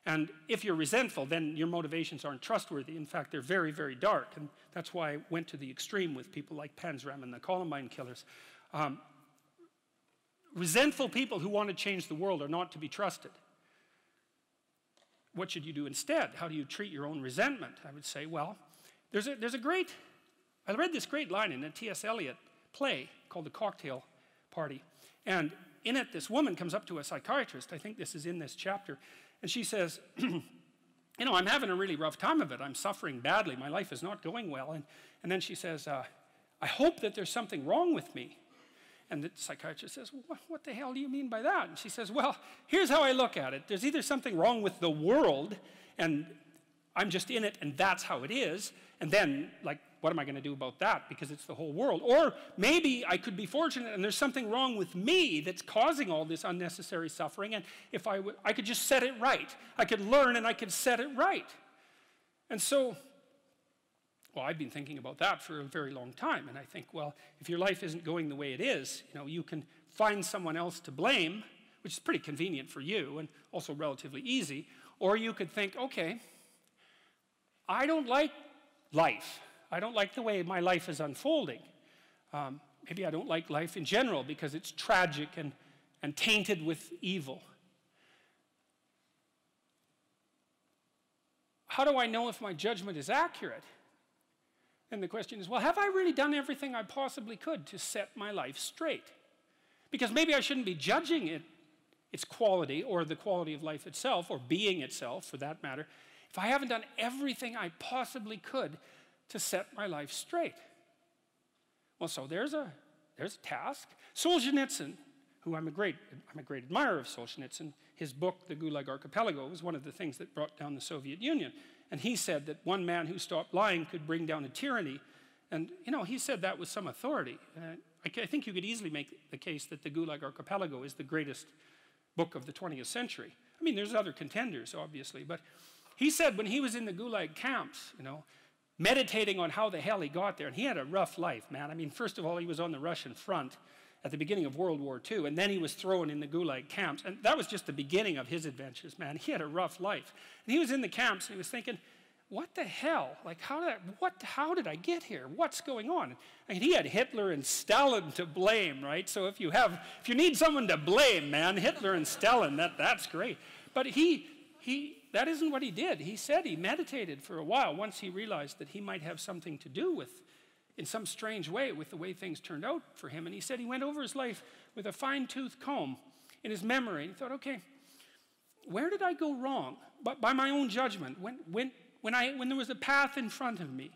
And if you're resentful, then your motivations aren't trustworthy. In fact, they're very, very dark. And that's why I went to the extreme with people like Panzram and the Columbine killers. Um, resentful people who want to change the world are not to be trusted. What should you do instead? How do you treat your own resentment? I would say, well, there's a, there's a great, I read this great line in a T.S. Eliot play called The Cocktail Party. And in it, this woman comes up to a psychiatrist. I think this is in this chapter. And she says, [clears throat] You know, I'm having a really rough time of it. I'm suffering badly. My life is not going well. And, and then she says, uh, I hope that there's something wrong with me. And the psychiatrist says, What the hell do you mean by that? And she says, Well, here's how I look at it there's either something wrong with the world, and I'm just in it, and that's how it is. And then, like, what am I going to do about that? Because it's the whole world. Or maybe I could be fortunate and there's something wrong with me that's causing all this unnecessary suffering. And if I, could just set it right, I could learn and I could set it right. And so, well, I've been thinking about that for a very long time. And I think, well, if your life isn't going the way it is, you know, you can find someone else to blame, which is pretty convenient for you and also relatively easy. Or you could think, okay, I don't like life. I don't like the way my life is unfolding. Um, maybe I don't like life in general because it's tragic and, and tainted with evil. How do I know if my judgment is accurate? And the question is, well, have I really done everything I possibly could to set my life straight? Because maybe I shouldn't be judging it, its quality or the quality of life itself or being itself for that matter, if I haven't done everything I possibly could to set my life straight. Well, so there's a, there's a task. Solzhenitsyn, who I'm a great, I'm a great admirer of Solzhenitsyn, his book, The Gulag Archipelago, was one of the things that brought down the Soviet Union. And he said that one man who stopped lying could bring down a tyranny. And, you know, he said that with some authority. Uh, I, I think you could easily make the case that the Gulag Archipelago is the greatest book of the 20th century. I mean, there's other contenders, obviously, but he said when he was in the Gulag camps, you know, meditating on how the hell he got there, and he had a rough life, man. I mean, first of all, he was on the Russian front at the beginning of World War II, and then he was thrown in the Gulag camps. And that was just the beginning of his adventures, man. He had a rough life. And he was in the camps, and he was thinking, what the hell? Like, how did I, what, how did I get here? What's going on? And he had Hitler and Stalin to blame, right? So if you have, if you need someone to blame, man, Hitler and Stalin, that, that's great. But he, he, that isn't what he did. He said he meditated for a while once he realized that he might have something to do with in some strange way with the way things turned out for him. And he said he went over his life with a fine tooth comb in his memory. And he thought, okay, where did I go wrong? But by my own judgment, when, when, when, I, when there was a path in front of me,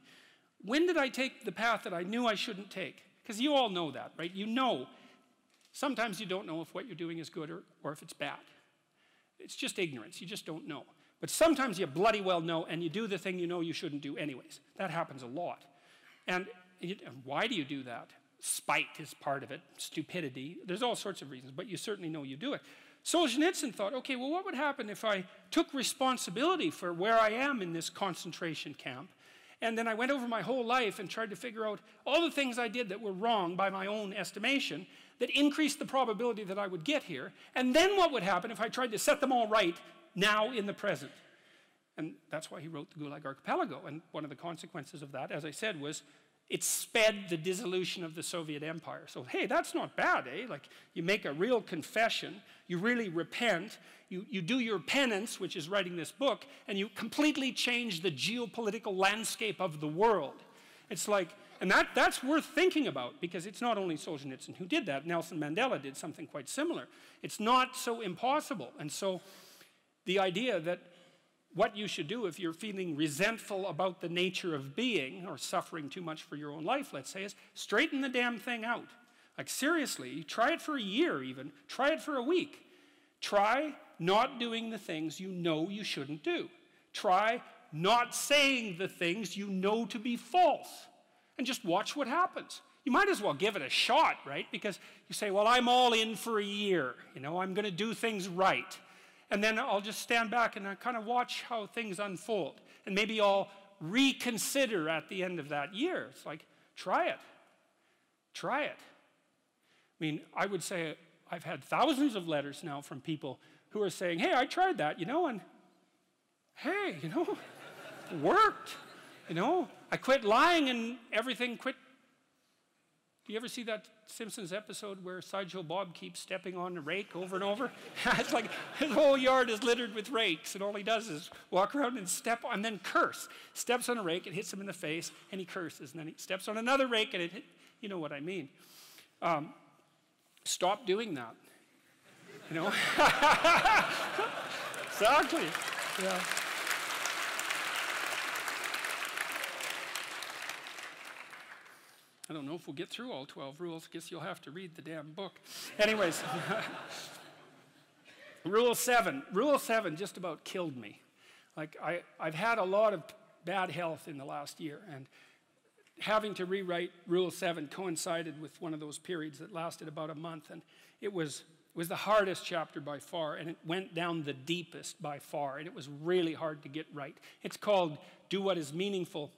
when did I take the path that I knew I shouldn't take? Because you all know that, right? You know. Sometimes you don't know if what you're doing is good or, or if it's bad. It's just ignorance. You just don't know. But sometimes you bloody well know and you do the thing you know you shouldn't do anyways. That happens a lot. And why do you do that? Spite is part of it, stupidity. There's all sorts of reasons, but you certainly know you do it. Solzhenitsyn thought, okay, well, what would happen if I took responsibility for where I am in this concentration camp? And then I went over my whole life and tried to figure out all the things I did that were wrong by my own estimation that increased the probability that I would get here. And then what would happen if I tried to set them all right now in the present? And that's why he wrote the Gulag Archipelago. And one of the consequences of that, as I said, was it sped the dissolution of the Soviet Empire. So, hey, that's not bad, eh? Like, you make a real confession, you really repent, you, you do your penance, which is writing this book, and you completely change the geopolitical landscape of the world. It's like, and that, that's worth thinking about because it's not only Solzhenitsyn who did that, Nelson Mandela did something quite similar. It's not so impossible. And so, the idea that what you should do if you're feeling resentful about the nature of being or suffering too much for your own life, let's say, is straighten the damn thing out. Like, seriously, try it for a year even, try it for a week. Try not doing the things you know you shouldn't do. Try not saying the things you know to be false. And just watch what happens. You might as well give it a shot, right? Because you say, well, I'm all in for a year. You know, I'm going to do things right. And then I'll just stand back and I kind of watch how things unfold. And maybe I'll reconsider at the end of that year. It's like, try it. Try it. I mean, I would say I've had thousands of letters now from people who are saying, hey, I tried that, you know, and hey, you know, [laughs] worked. You know, I quit lying and everything quit do you ever see that Simpsons episode where Sideshow Bob keeps stepping on the rake over and over? [laughs] it's like his whole yard is littered with rakes, and all he does is walk around and step on, and then curse. Steps on a rake, it hits him in the face, and he curses. And then he steps on another rake, and it hit, you know what I mean. Um, stop doing that. You know? [laughs] exactly. Yeah. I don't know if we'll get through all 12 rules. I guess you'll have to read the damn book. Anyways, [laughs] rule seven. Rule seven just about killed me. Like, I, I've had a lot of bad health in the last year, and having to rewrite Rule 7 coincided with one of those periods that lasted about a month, and it was, was the hardest chapter by far, and it went down the deepest by far, and it was really hard to get right. It's called Do What Is Meaningful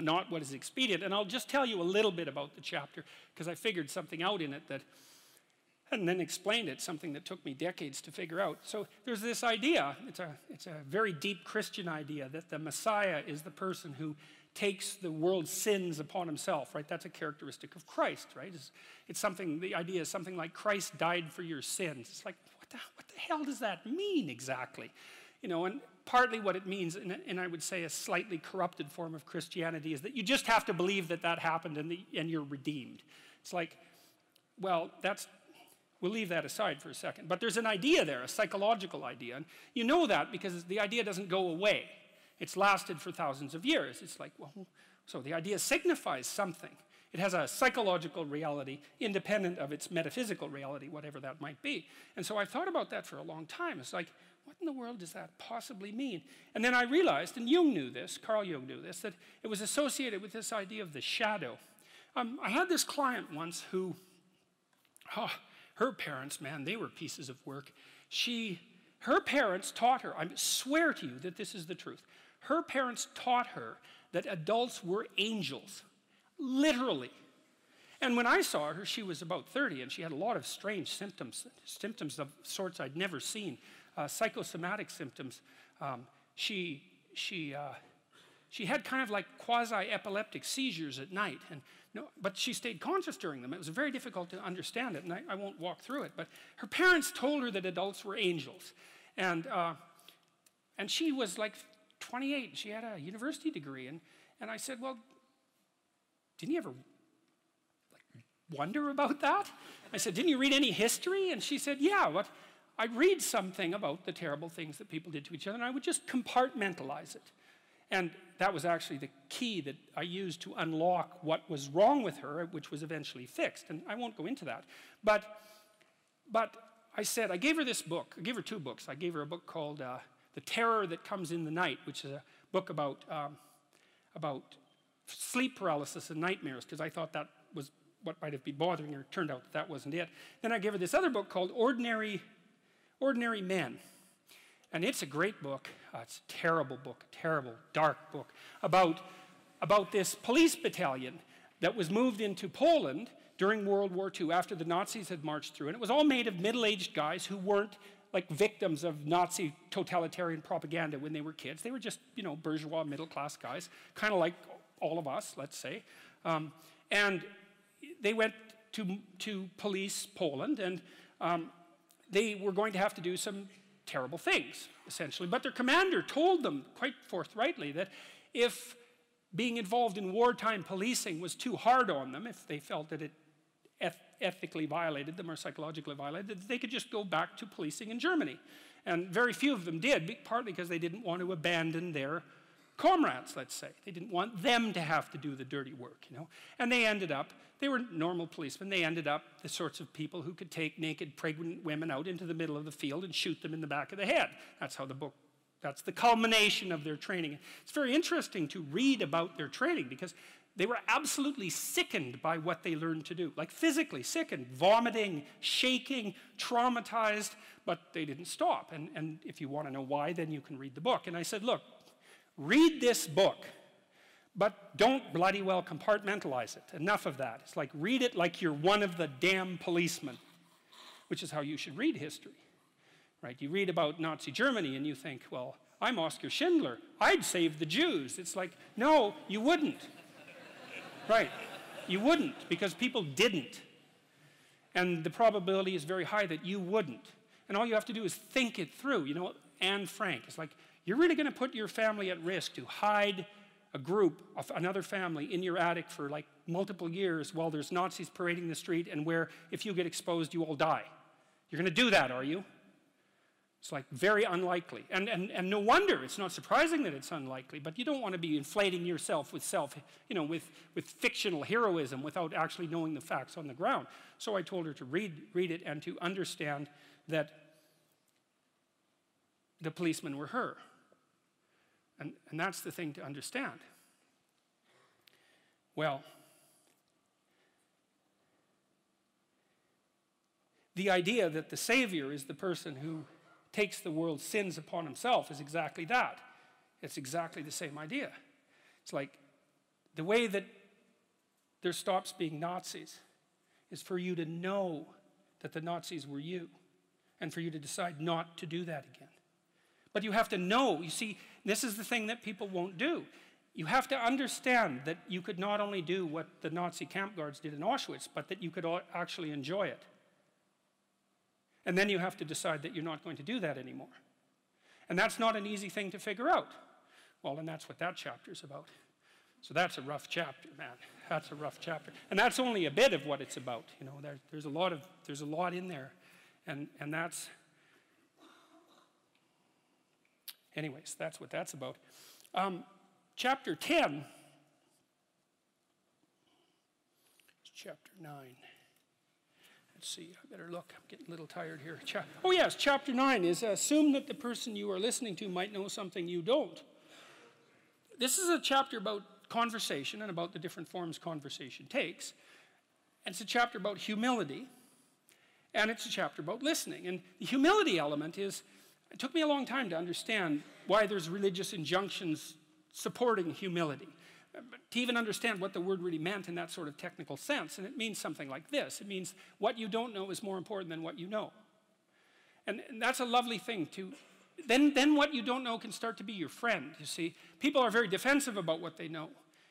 not what is expedient. And I'll just tell you a little bit about the chapter because I figured something out in it that, and then explained it, something that took me decades to figure out. So there's this idea, it's a, it's a very deep Christian idea, that the Messiah is the person who takes the world's sins upon himself, right? That's a characteristic of Christ, right? It's, it's something, the idea is something like Christ died for your sins. It's like, what the, what the hell does that mean exactly? You know, and partly what it means, and, I would say a slightly corrupted form of Christianity, is that you just have to believe that that happened and, the, and you're redeemed. It's like, well, that's, we'll leave that aside for a second. But there's an idea there, a psychological idea. And you know that because the idea doesn't go away. It's lasted for thousands of years. It's like, well, so the idea signifies something. It has a psychological reality independent of its metaphysical reality, whatever that might be. And so I've thought about that for a long time. It's like, what in the world does that possibly mean? And then I realized, and Jung knew this, Carl Jung knew this, that it was associated with this idea of the shadow. Um, I had this client once who, oh, her parents, man, they were pieces of work. She, her parents taught her, I swear to you that this is the truth. Her parents taught her that adults were angels, literally. And when I saw her, she was about 30 and she had a lot of strange symptoms, symptoms of sorts I'd never seen, uh, psychosomatic symptoms. Um, she, she, uh, she had kind of like quasi epileptic seizures at night. And no, but she stayed conscious during them. It was very difficult to understand it, and I, I won't walk through it. But her parents told her that adults were angels. And, uh, and she was like 28. She had a university degree. And, and I said, Well, didn't you ever wonder about that? I said, Didn't you read any history? And she said, Yeah. What? I'd read something about the terrible things that people did to each other, and I would just compartmentalize it. And that was actually the key that I used to unlock what was wrong with her, which was eventually fixed. And I won't go into that. But, but I said, I gave her this book. I gave her two books. I gave her a book called uh, the Terror That Comes in the Night, which is a book about, um, about sleep paralysis and nightmares, because I thought that was what might have been bothering her. It turned out that, that wasn't it. Then I gave her this other book called Ordinary, Ordinary Men. And it's a great book. Uh, it's a terrible book, a terrible, dark book about, about this police battalion that was moved into Poland during World War II after the Nazis had marched through. And it was all made of middle aged guys who weren't like victims of Nazi totalitarian propaganda when they were kids. They were just, you know, bourgeois middle class guys, kind of like all of us, let's say. Um, and they went to, to police Poland, and um, they were going to have to do some terrible things, essentially. But their commander told them quite forthrightly that if being involved in wartime policing was too hard on them, if they felt that it ethically violated them or psychologically violated, they could just go back to policing in Germany. And very few of them did, partly because they didn't want to abandon their comrades, let's say. They didn't want them to have to do the dirty work, you know. And they ended up, they were normal policemen, they ended up the sorts of people who could take naked pregnant women out into the middle of the field and shoot them in the back of the head. That's how the book that's the culmination of their training. It's very interesting to read about their training because they were absolutely sickened by what they learned to do, like physically sickened, vomiting, shaking, traumatized, but they didn't stop. And, and if you want to know why, then you can read the book. And I said, look, read this book, but don't bloody well compartmentalize it. Enough of that. It's like read it like you're one of the damn policemen, which is how you should read history. Right? You read about Nazi Germany and you think, well, I'm Oskar Schindler. I'd save the Jews. It's like, no, you wouldn't. Right. You wouldn't because people didn't. And the probability is very high that you wouldn't. And all you have to do is think it through. You know, Anne Frank is like, you're really going to put your family at risk to hide a group of another family in your attic for like multiple years while there's Nazis parading the street and where if you get exposed, you all die. You're going to do that, are you? It's like very unlikely. And, and, and no wonder, it's not surprising that it's unlikely, but you don't want to be inflating yourself with self, you know, with, with fictional heroism without actually knowing the facts on the ground. So I told her to read, read it and to understand that the policemen were her. And, and that's the thing to understand. Well, the idea that the Savior is the person who takes the world's sins upon himself is exactly that. It's exactly the same idea. It's like the way that there stops being Nazis is for you to know that the Nazis were you and for you to decide not to do that again. But you have to know, you see, this is the thing that people won't do. You have to understand that you could not only do what the Nazi camp guards did in Auschwitz, but that you could actually enjoy it. And then you have to decide that you're not going to do that anymore. And that's not an easy thing to figure out. Well, and that's what that chapter is about. So that's a rough chapter, man. That's a rough chapter. And that's only a bit of what it's about. You know, there, there's, a lot of, there's a lot in there. And, and that's, anyways, that's what that's about. Um, chapter 10, chapter 9. Let's see, I better look. I'm getting a little tired here. Cha oh, yes, chapter 9 is assume that the person you are listening to might know something you don't. This is a chapter about conversation and about the different forms conversation takes. And it's a chapter about humility, and it's a chapter about listening. And the humility element is, it took me a long time to understand why there's religious injunctions supporting humility. To even understand what the word really meant in that sort of technical sense. And it means something like this it means what you don't know is more important than what you know. And, and that's a lovely thing to then, then what you don't know can start to be your friend, you see. People are very defensive about what they know,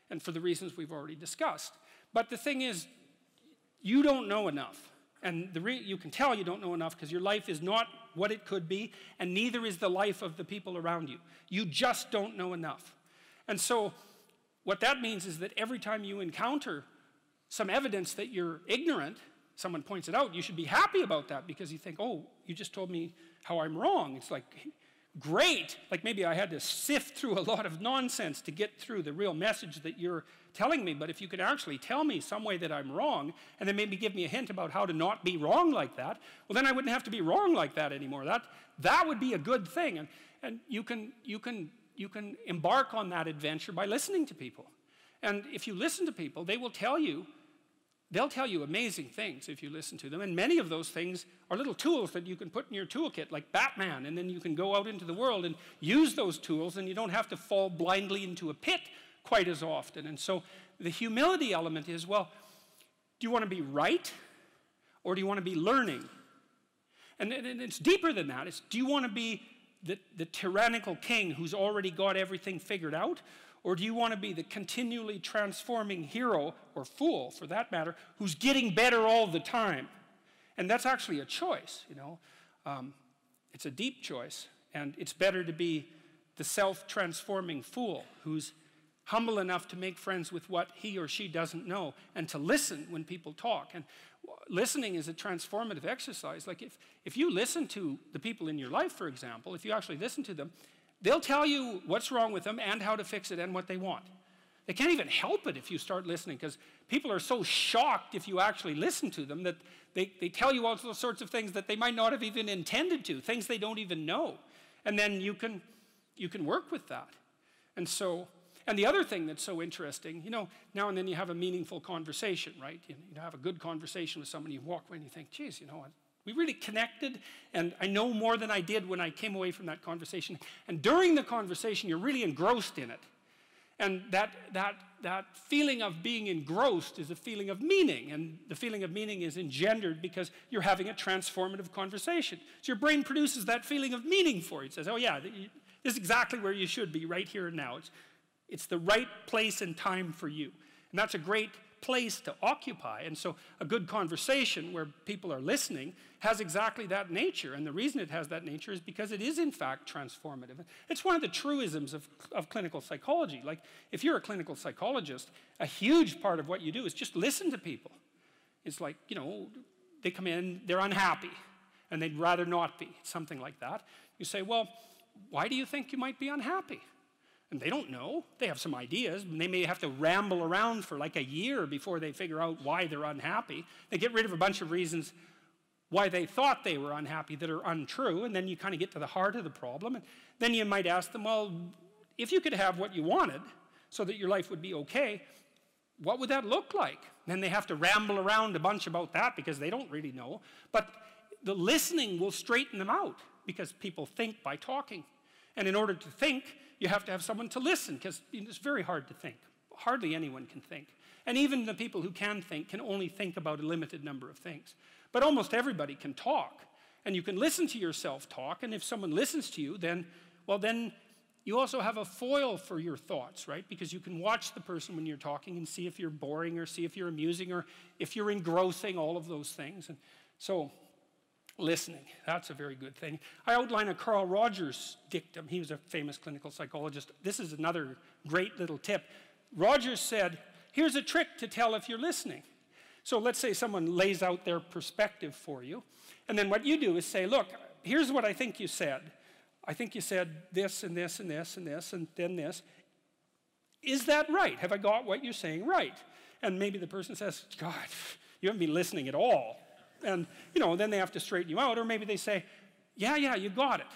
and for the reasons we've already discussed. But the thing is, you don't know enough. And the you can tell you don't know enough because your life is not what it could be, and neither is the life of the people around you. You just don't know enough. And so, what that means is that every time you encounter some evidence that you're ignorant, someone points it out, you should be happy about that because you think, oh, you just told me how I'm wrong. It's like, great. Like maybe I had to sift through a lot of nonsense to get through the real message that you're telling me. But if you could actually tell me some way that I'm wrong and then maybe give me a hint about how to not be wrong like that, well, then I wouldn't have to be wrong like that anymore. That, that would be a good thing. And, and you, can, you, can, you can embark on that adventure by listening to people. And if you listen to people, they will tell you They'll tell you amazing things if you listen to them, and many of those things are little tools that you can put in your toolkit, like Batman, and then you can go out into the world and use those tools, and you don't have to fall blindly into a pit quite as often. And so the humility element is well, do you want to be right, or do you want to be learning? And it's deeper than that. It's do you want to be the, the tyrannical king who's already got everything figured out, or do you want to be the continually transforming hero, or fool for that matter, who's getting better all the time? And that's actually a choice, you know. Um, it's a deep choice, and it's better to be the self transforming fool who's humble enough to make friends with what he or she doesn't know and to listen when people talk. And listening is a transformative exercise. Like if, if you listen to the people in your life, for example, if you actually listen to them, They'll tell you what's wrong with them and how to fix it and what they want. They can't even help it if you start listening because people are so shocked if you actually listen to them that they, they tell you all sorts of things that they might not have even intended to, things they don't even know. And then you can, you can work with that. And so, and the other thing that's so interesting, you know, now and then you have a meaningful conversation, right? You, you have a good conversation with someone, you walk away and you think, geez, you know, we really connected, and I know more than I did when I came away from that conversation. And during the conversation, you're really engrossed in it. And that, that, that feeling of being engrossed is a feeling of meaning. And the feeling of meaning is engendered because you're having a transformative conversation. So your brain produces that feeling of meaning for you. It says, oh, yeah, this is exactly where you should be right here and now. It's, it's the right place and time for you. And that's a great place to occupy. And so a good conversation where people are listening has exactly that nature. And the reason it has that nature is because it is, in fact, transformative. It's one of the truisms of, of clinical psychology. Like, if you're a clinical psychologist, a huge part of what you do is just listen to people. It's like, you know, they come in, they're unhappy, and they'd rather not be, something like that. You say, well, why do you think you might be unhappy? And they don't know. They have some ideas. And they may have to ramble around for like a year before they figure out why they're unhappy. They get rid of a bunch of reasons why they thought they were unhappy that are untrue. And then you kind of get to the heart of the problem. And then you might ask them, well, if you could have what you wanted so that your life would be okay, what would that look like? Then they have to ramble around a bunch about that because they don't really know. But the listening will straighten them out because people think by talking. And in order to think, you have to have someone to listen because it's very hard to think. hardly anyone can think. And even the people who can think can only think about a limited number of things. But almost everybody can talk. And you can listen to yourself talk. And if someone listens to you, then, well, then you also have a foil for your thoughts, right? Because you can watch the person when you're talking and see if you're boring or see if you're amusing or if you're engrossing, all of those things. And so, listening, that's a very good thing. I outline a Carl Rogers dictum. He was a famous clinical psychologist. This is another great little tip. Rogers said, Here's a trick to tell if you're listening. So let's say someone lays out their perspective for you, and then what you do is say, Look, here's what I think you said. I think you said this and this and this and this and then this. Is that right? Have I got what you're saying right? And maybe the person says, God, you haven't been listening at all. And, you know, then they have to straighten you out. Or maybe they say, yeah, yeah, you got it.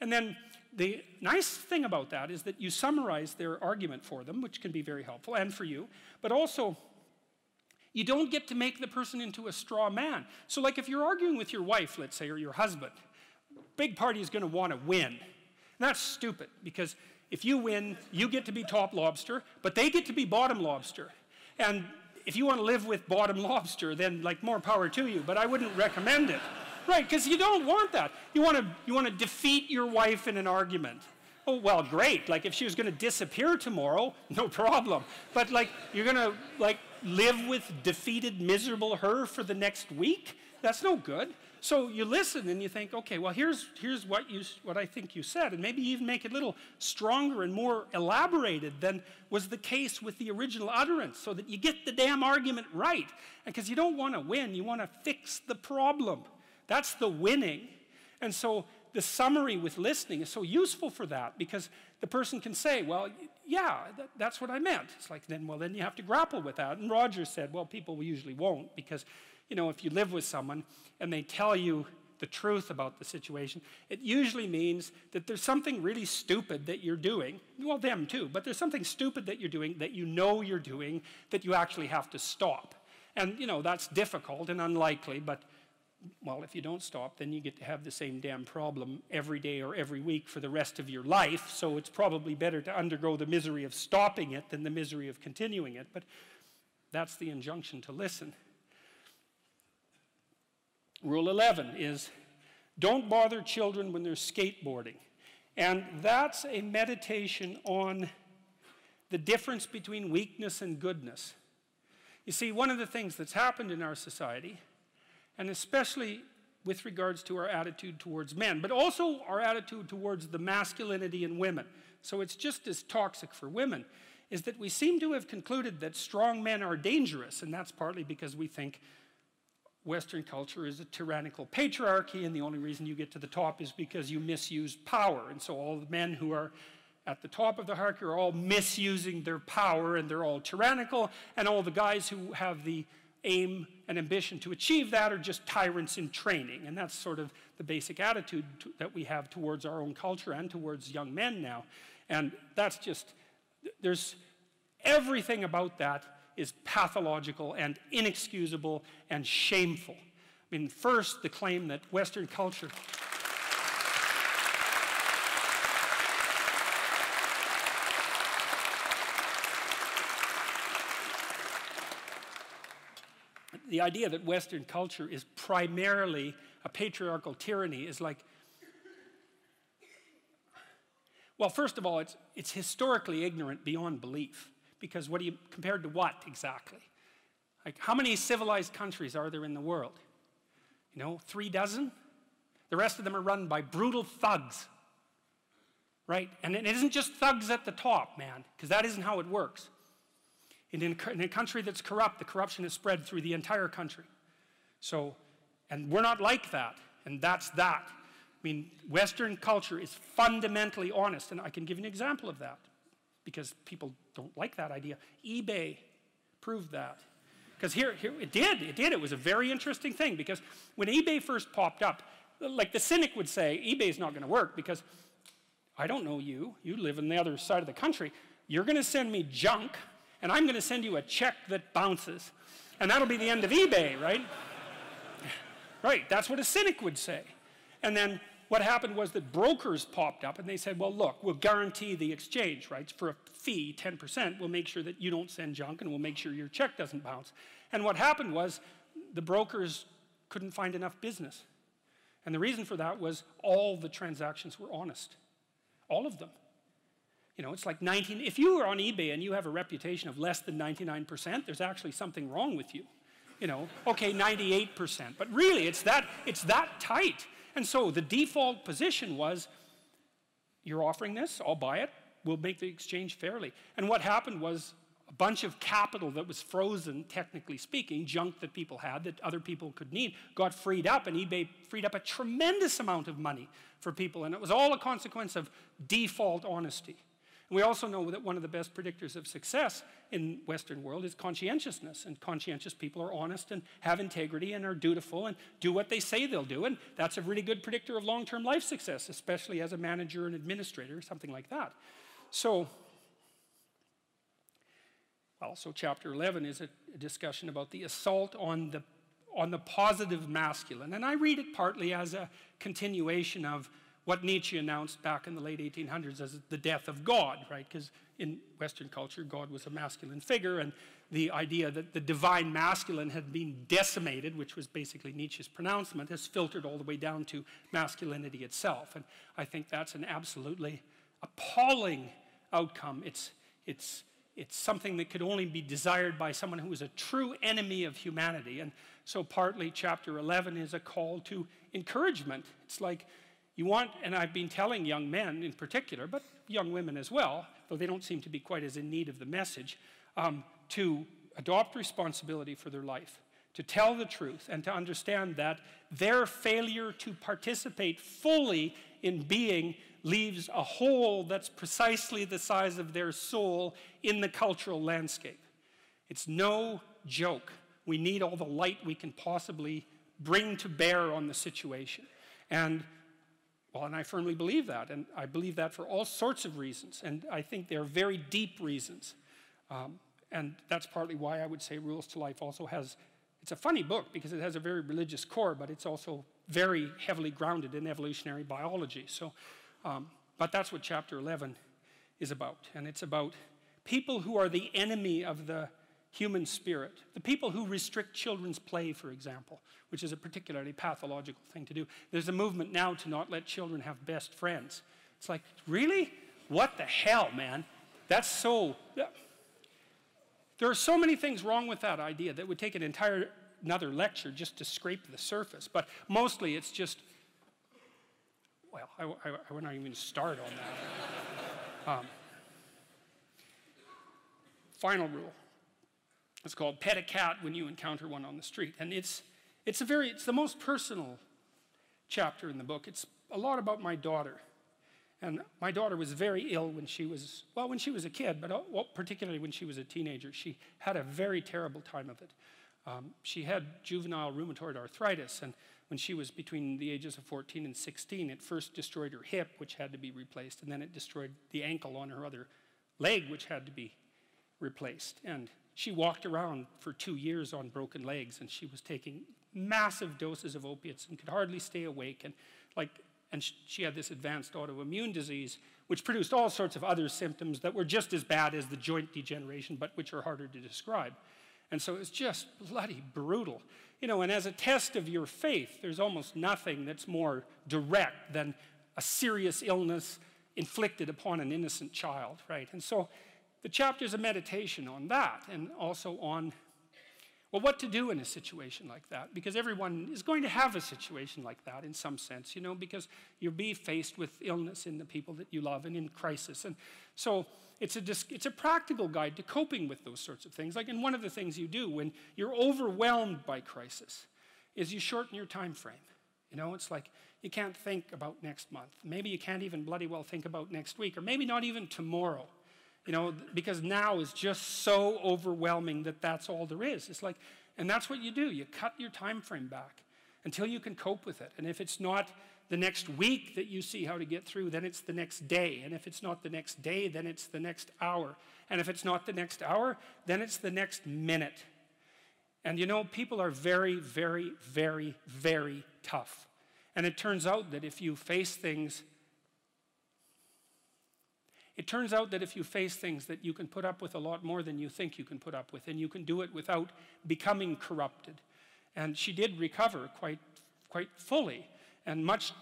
And then the nice thing about that is that you summarize their argument for them, which can be very helpful, and for you. But also, you don't get to make the person into a straw man. So, like if you're arguing with your wife, let's say, or your husband, big party is going to want to win. And that's stupid because if you win, you get to be top lobster, but they get to be bottom lobster. And if you want to live with bottom lobster, then like more power to you, but I wouldn't recommend it. Right, because you don't want that. You want to you want to defeat your wife in an argument. Oh, well, great. Like if she was going to disappear tomorrow, no problem. But like you're going to like live with defeated miserable her for the next week? That's no good. So you listen and you think, okay, well, here's, here's what, you, what I think you said, and maybe even make it a little stronger and more elaborated than was the case with the original utterance so that you get the damn argument right. Because you don't want to win, you want to fix the problem. That's the winning. And so the summary with listening is so useful for that because the person can say, well, yeah, that, that's what I meant. It's like, then, well, then you have to grapple with that. And Rogers said, well, people usually won't because you know, if you live with someone and they tell you the truth about the situation, it usually means that there's something really stupid that you're doing. Well, them too, but there's something stupid that you're doing that you know you're doing that you actually have to stop. And, you know, that's difficult and unlikely, but, well, if you don't stop, then you get to have the same damn problem every day or every week for the rest of your life. So it's probably better to undergo the misery of stopping it than the misery of continuing it. But that's the injunction to listen. Rule 11 is don't bother children when they're skateboarding. And that's a meditation on the difference between weakness and goodness. You see, one of the things that's happened in our society, and especially with regards to our attitude towards men, but also our attitude towards the masculinity in women, so it's just as toxic for women, is that we seem to have concluded that strong men are dangerous, and that's partly because we think Western culture is a tyrannical patriarchy, and the only reason you get to the top is because you misuse power. And so all the men who are at the top of the hierarchy are all misusing their power and they're all tyrannical, and all the guys who have the aim and ambition to achieve that are just tyrants in training. And that's sort of the basic attitude to, that we have towards our own culture and towards young men now. And that's just, there's everything about that is pathological and inexcusable and shameful. I mean, first, the claim that Western culture. the idea that Western culture is primarily a patriarchal tyranny is like, well, first of all, it's, it's historically ignorant beyond belief because what do you, compared to what exactly? Like, how many civilized countries are there in the world? You know, three dozen? The rest of them are run by brutal thugs, right? And it isn't just thugs at the top, man, because that isn't how it works. In, in a country that's corrupt, the corruption is spread through the entire country. So, and we're not like that, and that's that. I mean, Western culture is fundamentally honest, and I can give you an example of that because people don't like that idea. eBay proved that. Because here, here, it did, it did. It was a very interesting thing because when eBay first popped up, like the cynic would say, eBay's not going to work because I don't know you. You live on the other side of the country. You're going to send me junk, and I'm going to send you a check that bounces. And that'll be the end of eBay, right? [laughs] right, that's what a cynic would say. And then what happened was that brokers popped up and they said, well, look, we'll guarantee the exchange rights for a fee, 10%. We'll make sure that you don't send junk and we'll make sure your check doesn't bounce. And what happened was the brokers couldn't find enough business. And the reason for that was all the transactions were honest. All of them. You know, it's like 19, if you are on eBay and you have a reputation of less than 99%, there's actually something wrong with you. You know, okay, 98%. But really, it's that, it's that tight. And so the default position was you're offering this, I'll buy it, we'll make the exchange fairly. And what happened was a bunch of capital that was frozen, technically speaking, junk that people had that other people could need, got freed up, and eBay freed up a tremendous amount of money for people. And it was all a consequence of default honesty. We also know that one of the best predictors of success in Western world is conscientiousness. And conscientious people are honest and have integrity and are dutiful and do what they say they'll do. And that's a really good predictor of long-term life success, especially as a manager and administrator, something like that. So also, chapter 11 is a, a discussion about the assault on the, on the positive masculine. And I read it partly as a continuation of what Nietzsche announced back in the late 1800s as the death of God, right? Because in Western culture, God was a masculine figure, and the idea that the divine masculine had been decimated, which was basically Nietzsche's pronouncement, has filtered all the way down to masculinity itself. And I think that's an absolutely appalling outcome. It's, it's it's something that could only be desired by someone who is a true enemy of humanity. And so, partly, chapter 11 is a call to encouragement. It's like you want, and I've been telling young men in particular, but young women as well, though they don't seem to be quite as in need of the message, um, to adopt responsibility for their life, to tell the truth, and to understand that their failure to participate fully in being leaves a hole that's precisely the size of their soul in the cultural landscape. It's no joke. We need all the light we can possibly bring to bear on the situation. And well, and I firmly believe that, and I believe that for all sorts of reasons, and I think they're very deep reasons. Um, and that's partly why I would say Rules to Life also has, it's a funny book because it has a very religious core, but it's also very heavily grounded in evolutionary biology. So um, but that's what chapter 11 is about. And it's about people who are the enemy of the human spirit. The people who restrict children's play, for example, which is a particularly pathological thing to do. There's a movement now to not let children have best friends. It's like, really? What the hell, man? That's so. There are so many things wrong with that idea that would take an entire another lecture just to scrape the surface. But mostly it's just well, I, I, I would not even start on that. [laughs] um, final rule. It's called pet a cat when you encounter one on the street. And it's, it's, a very, it's the most personal chapter in the book. It's a lot about my daughter. And my daughter was very ill when she was, well, when she was a kid, but uh, well, particularly when she was a teenager. She had a very terrible time of it. Um, she had juvenile rheumatoid arthritis, and when she was between the ages of 14 and 16, it first destroyed her hip, which had to be replaced, and then it destroyed the ankle on her other leg, which had to be replaced. And she walked around for two years on broken legs, and she was taking massive doses of opiates and could hardly stay awake. And like, and she had this advanced autoimmune disease, which produced all sorts of other symptoms that were just as bad as the joint degeneration, but which are harder to describe. And so it's just bloody brutal. You know, and as a test of your faith, there's almost nothing that's more direct than a serious illness inflicted upon an innocent child, right? And so the chapter is a meditation on that and also on well, what to do in a situation like that? Because everyone is going to have a situation like that in some sense, you know, because you'll be faced with illness in the people that you love and in crisis. And so it's a, it's a practical guide to coping with those sorts of things. Like, and one of the things you do when you're overwhelmed by crisis is you shorten your time frame. You know, it's like you can't think about next month. Maybe you can't even bloody well think about next week, or maybe not even tomorrow you know, because now is just so overwhelming that that's all there is. It's like, and that's what you do. You cut your time frame back until you can cope with it. And if it's not the next week that you see how to get through, then it's the next day. And if it's not the next day, then it's the next hour. And if it's not the next hour, then it's the next minute. And you know, people are very, very, very, very tough. And it turns out that if you face things, it turns out that if you face things that you can put up with a lot more than you think you can put up with, and you can do it without becoming corrupted. And she did recover quite, quite fully, and much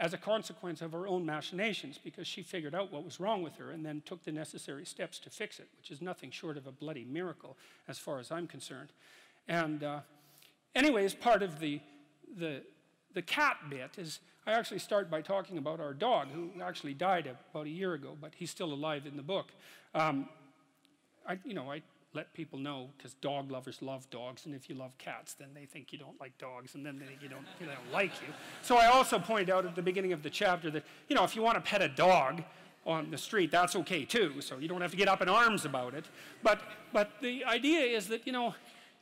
as a consequence of her own machinations, because she figured out what was wrong with her and then took the necessary steps to fix it, which is nothing short of a bloody miracle, as far as I'm concerned. And, uh, anyways, part of the, the, the cat bit is I actually start by talking about our dog, who actually died about a year ago, but he's still alive in the book. Um, I, you know, I let people know because dog lovers love dogs, and if you love cats, then they think you don't like dogs, and then they think you don't, they don't like you. So I also point out at the beginning of the chapter that, you know, if you want to pet a dog on the street, that's okay too. So you don't have to get up in arms about it. But, but the idea is that, you know,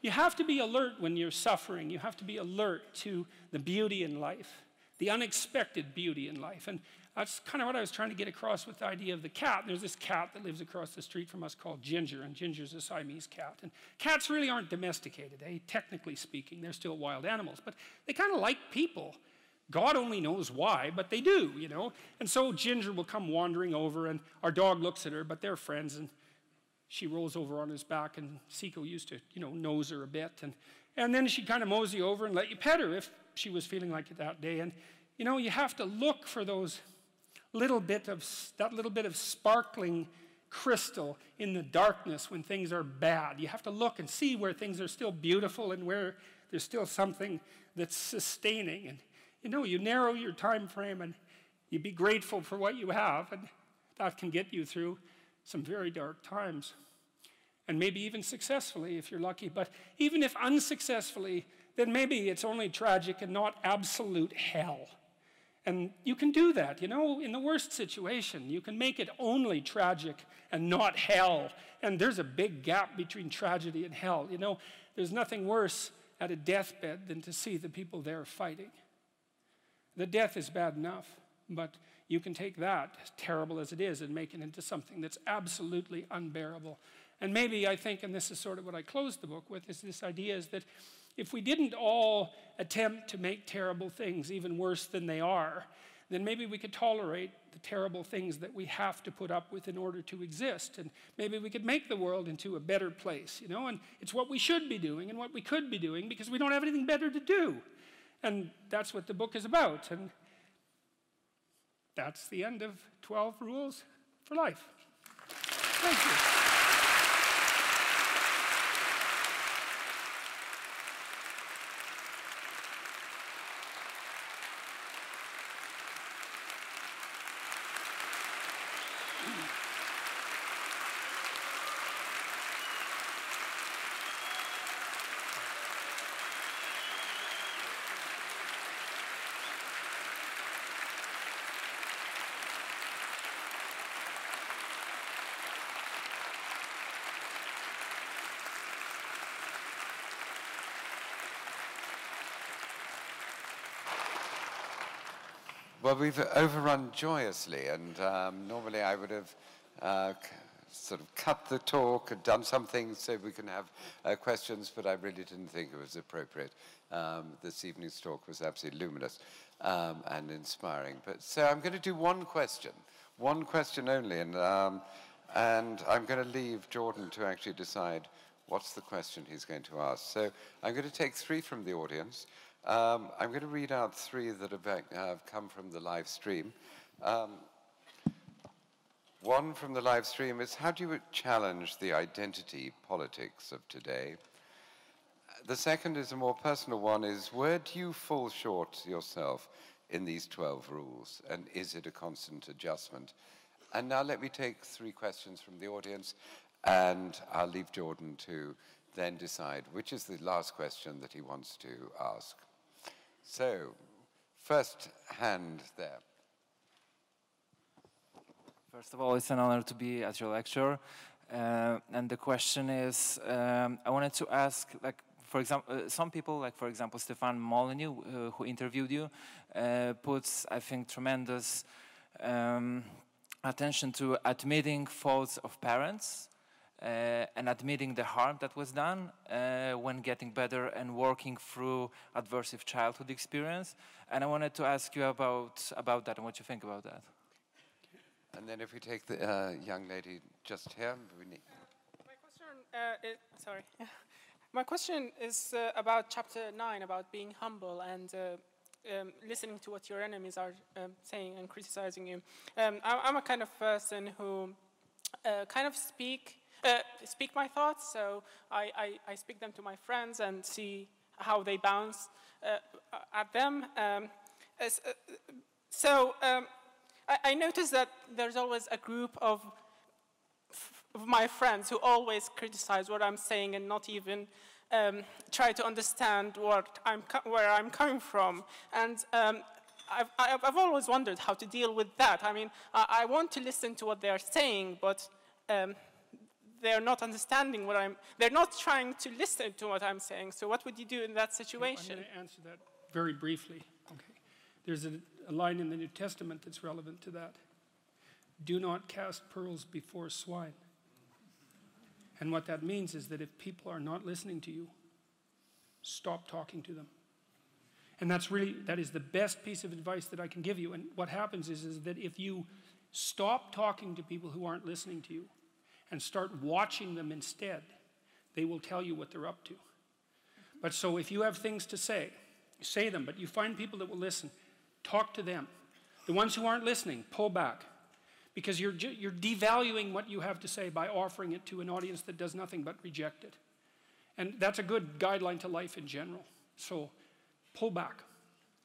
you have to be alert when you're suffering. You have to be alert to the beauty in life, the unexpected beauty in life. And that's kind of what I was trying to get across with the idea of the cat. There's this cat that lives across the street from us called Ginger, and Ginger's a Siamese cat. And cats really aren't domesticated, eh? technically speaking. They're still wild animals, but they kind of like people. God only knows why, but they do, you know. And so Ginger will come wandering over, and our dog looks at her, but they're friends, and she rolls over on his back, and Sikko used to, you know, nose her a bit, and and then she'd kind of mosey over and let you pet her if she was feeling like it that day. And you know, you have to look for those little bit of that little bit of sparkling crystal in the darkness when things are bad. You have to look and see where things are still beautiful and where there's still something that's sustaining. And you know, you narrow your time frame and you be grateful for what you have, and that can get you through some very dark times. And maybe even successfully if you're lucky. But even if unsuccessfully, then maybe it's only tragic and not absolute hell. And you can do that, you know, in the worst situation. You can make it only tragic and not hell. And there's a big gap between tragedy and hell. You know, there's nothing worse at a deathbed than to see the people there fighting. The death is bad enough, but you can take that, terrible as it is, and make it into something that's absolutely unbearable. And maybe I think, and this is sort of what I closed the book with, is this idea is that if we didn't all attempt to make terrible things even worse than they are, then maybe we could tolerate the terrible things that we have to put up with in order to exist. And maybe we could make the world into a better place, you know? And it's what we should be doing and what we could be doing because we don't have anything better to do. And that's what the book is about. And that's the end of 12 Rules for Life. Thank you. Well, we've overrun joyously, and um, normally I would have uh, sort of cut the talk and done something so we can have uh, questions, but I really didn't think it was appropriate. Um, this evening's talk was absolutely luminous um, and inspiring. But so I'm going to do one question, one question only, and um, and I'm going to leave Jordan to actually decide what's the question he's going to ask. So I'm going to take three from the audience. Um, I'm going to read out three that have, have come from the live stream. Um, one from the live stream is How do you challenge the identity politics of today? The second is a more personal one is Where do you fall short yourself in these 12 rules? And is it a constant adjustment? And now let me take three questions from the audience, and I'll leave Jordan to then decide which is the last question that he wants to ask. So, first hand there. First of all, it's an honor to be at your lecture. Uh, and the question is, um, I wanted to ask, like, for example, uh, some people, like for example, Stefan Molyneux, uh, who interviewed you, uh, puts, I think, tremendous um, attention to admitting faults of parents and admitting the harm that was done uh, when getting better and working through adversive childhood experience. And I wanted to ask you about, about that and what you think about that. And then if we take the uh, young lady just here, we need. My question, uh, is, sorry. [laughs] My question is uh, about chapter 9, about being humble and uh, um, listening to what your enemies are um, saying and criticizing you. Um, I, am a kind of person who uh, kind of speak, uh, speak my thoughts, so I, I, I, speak them to my friends and see how they bounce uh, at them. Um, uh, so um, I, I noticed that there's always a group of of my friends who always criticize what I'm saying and not even um, try to understand I'm where I'm coming from. And um, I've, I've, always wondered how to deal with that. I mean, I, I want to listen to what they are saying, but um, they're not understanding what I'm, they're not trying to listen to what I'm saying. So what would you do in that situation? I'm going to answer that very briefly. Okay. There's a, a line in the New Testament that's relevant to that. Do not cast pearls before swine. And what that means is that if people are not listening to you, stop talking to them. And that's really, that is the best piece of advice that I can give you. And what happens is, is that if you stop talking to people who aren't listening to you and start watching them instead, they will tell you what they're up to. But so if you have things to say, say them, but you find people that will listen, talk to them. The ones who aren't listening, pull back because you're, you're devaluing what you have to say by offering it to an audience that does nothing but reject it. And that's a good guideline to life in general. So pull back.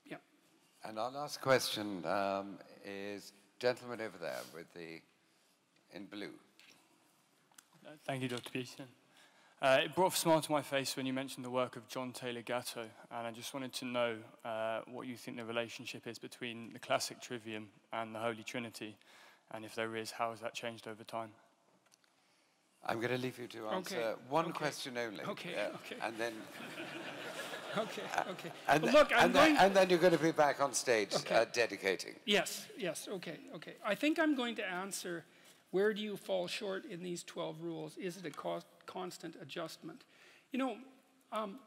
Yeah. And our last question um, is gentleman over there with the in blue. Thank you, Dr. Peterson. Uh, it brought a smile to my face when you mentioned the work of John Taylor Gatto, and I just wanted to know uh, what you think the relationship is between the classic trivium and the Holy Trinity, and if there is, how has that changed over time? I'm going to leave you to answer okay. one okay. question only. Okay, [laughs] uh, okay. And then. okay, okay. And, well, look, I'm and, going... then, and then you're going to be back on stage okay. uh, dedicating. Yes, yes, okay, okay. I think I'm going to answer where do you fall short in these 12 rules? Is it a co constant adjustment? You know, um,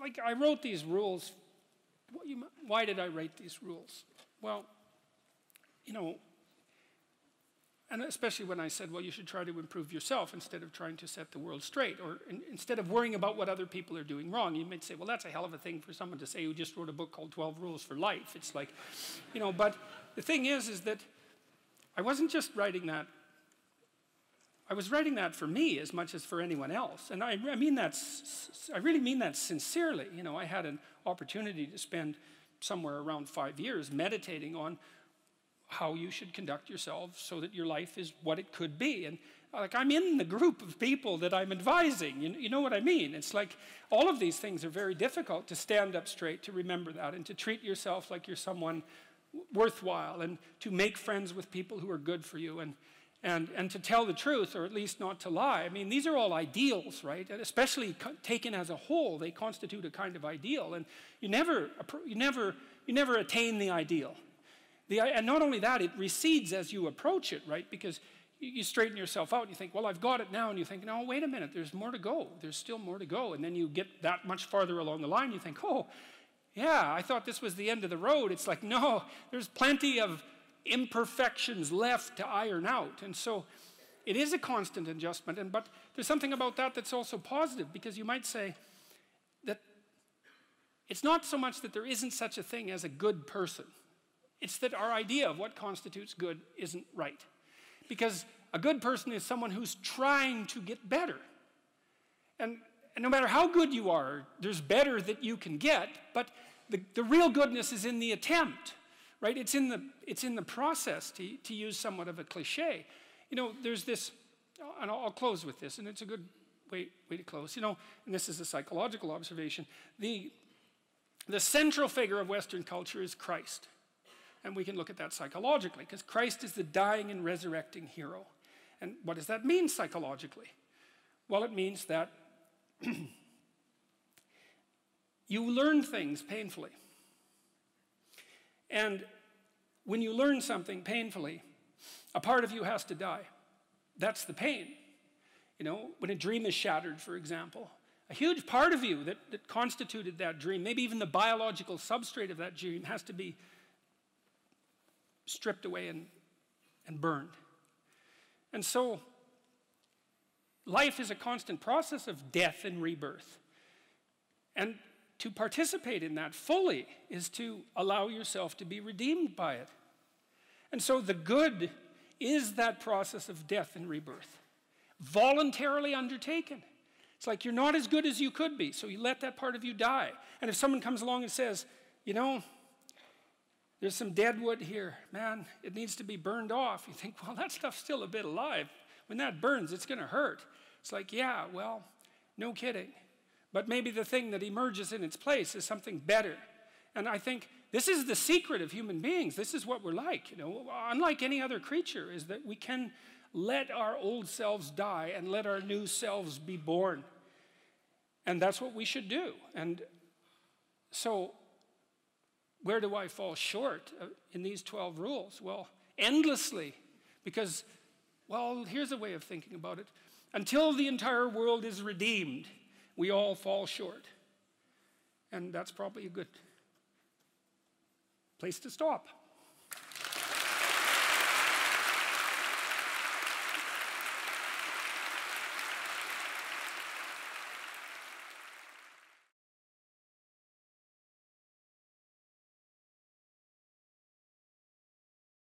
like I wrote these rules. Why did I write these rules? Well, you know, and especially when I said, well, you should try to improve yourself instead of trying to set the world straight, or in, instead of worrying about what other people are doing wrong. You might say, well, that's a hell of a thing for someone to say who just wrote a book called 12 Rules for Life. It's like, you know, but the thing is, is that I wasn't just writing that. I was writing that for me as much as for anyone else. And I, I mean that, I really mean that sincerely. You know, I had an opportunity to spend somewhere around five years meditating on how you should conduct yourself so that your life is what it could be. And like I'm in the group of people that I'm advising. You, you know what I mean? It's like all of these things are very difficult to stand up straight, to remember that, and to treat yourself like you're someone worthwhile, and to make friends with people who are good for you, and, and, and to tell the truth, or at least not to lie. I mean, these are all ideals, right? And especially taken as a whole, they constitute a kind of ideal. And you never, you never, you never attain the ideal. The, and not only that, it recedes as you approach it, right? Because you, straighten yourself out and you think, well, I've got it now. And you think, no, wait a minute, there's more to go. There's still more to go. And then you get that much farther along the line, you think, oh, yeah, I thought this was the end of the road. It's like, no, there's plenty of imperfections left to iron out. And so it is a constant adjustment. And, but there's something about that that's also positive because you might say that it's not so much that there isn't such a thing as a good person. It's that our idea of what constitutes good isn't right. Because a good person is someone who's trying to get better. And, and no matter how good you are, there's better that you can get, but the, the real goodness is in the attempt, right? It's in the, it's in the process, to, to use somewhat of a cliche. You know, there's this, and I'll, I'll close with this, and it's a good way, way to close. You know, and this is a psychological observation. The, the central figure of Western culture is Christ. And we can look at that psychologically, because Christ is the dying and resurrecting hero. And what does that mean psychologically? Well, it means that [clears throat] you learn things painfully. And when you learn something painfully, a part of you has to die. That's the pain. You know, when a dream is shattered, for example, a huge part of you that, that constituted that dream, maybe even the biological substrate of that dream, has to be stripped away and, and burned. And so, life is a constant process of death and rebirth. And to participate in that fully is to allow yourself to be redeemed by it. And so the good is that process of death and rebirth, voluntarily undertaken. It's like you're not as good as you could be, so you let that part of you die. And if someone comes along and says, you know, there's some dead wood here, man, it needs to be burned off, you think, well, that stuff's still a bit alive. When that burns, it's going to hurt. It's like, yeah, well, no kidding. But maybe the thing that emerges in its place is something better. And I think this is the secret of human beings. This is what we're like, you know. Unlike any other creature, is that we can let our old selves die and let our new selves be born. And that's what we should do. And so, where do I fall short uh, in these 12 rules? Well, endlessly. Because, well, here's a way of thinking about it. Until the entire world is redeemed, we all fall short. And that's probably a good place to stop.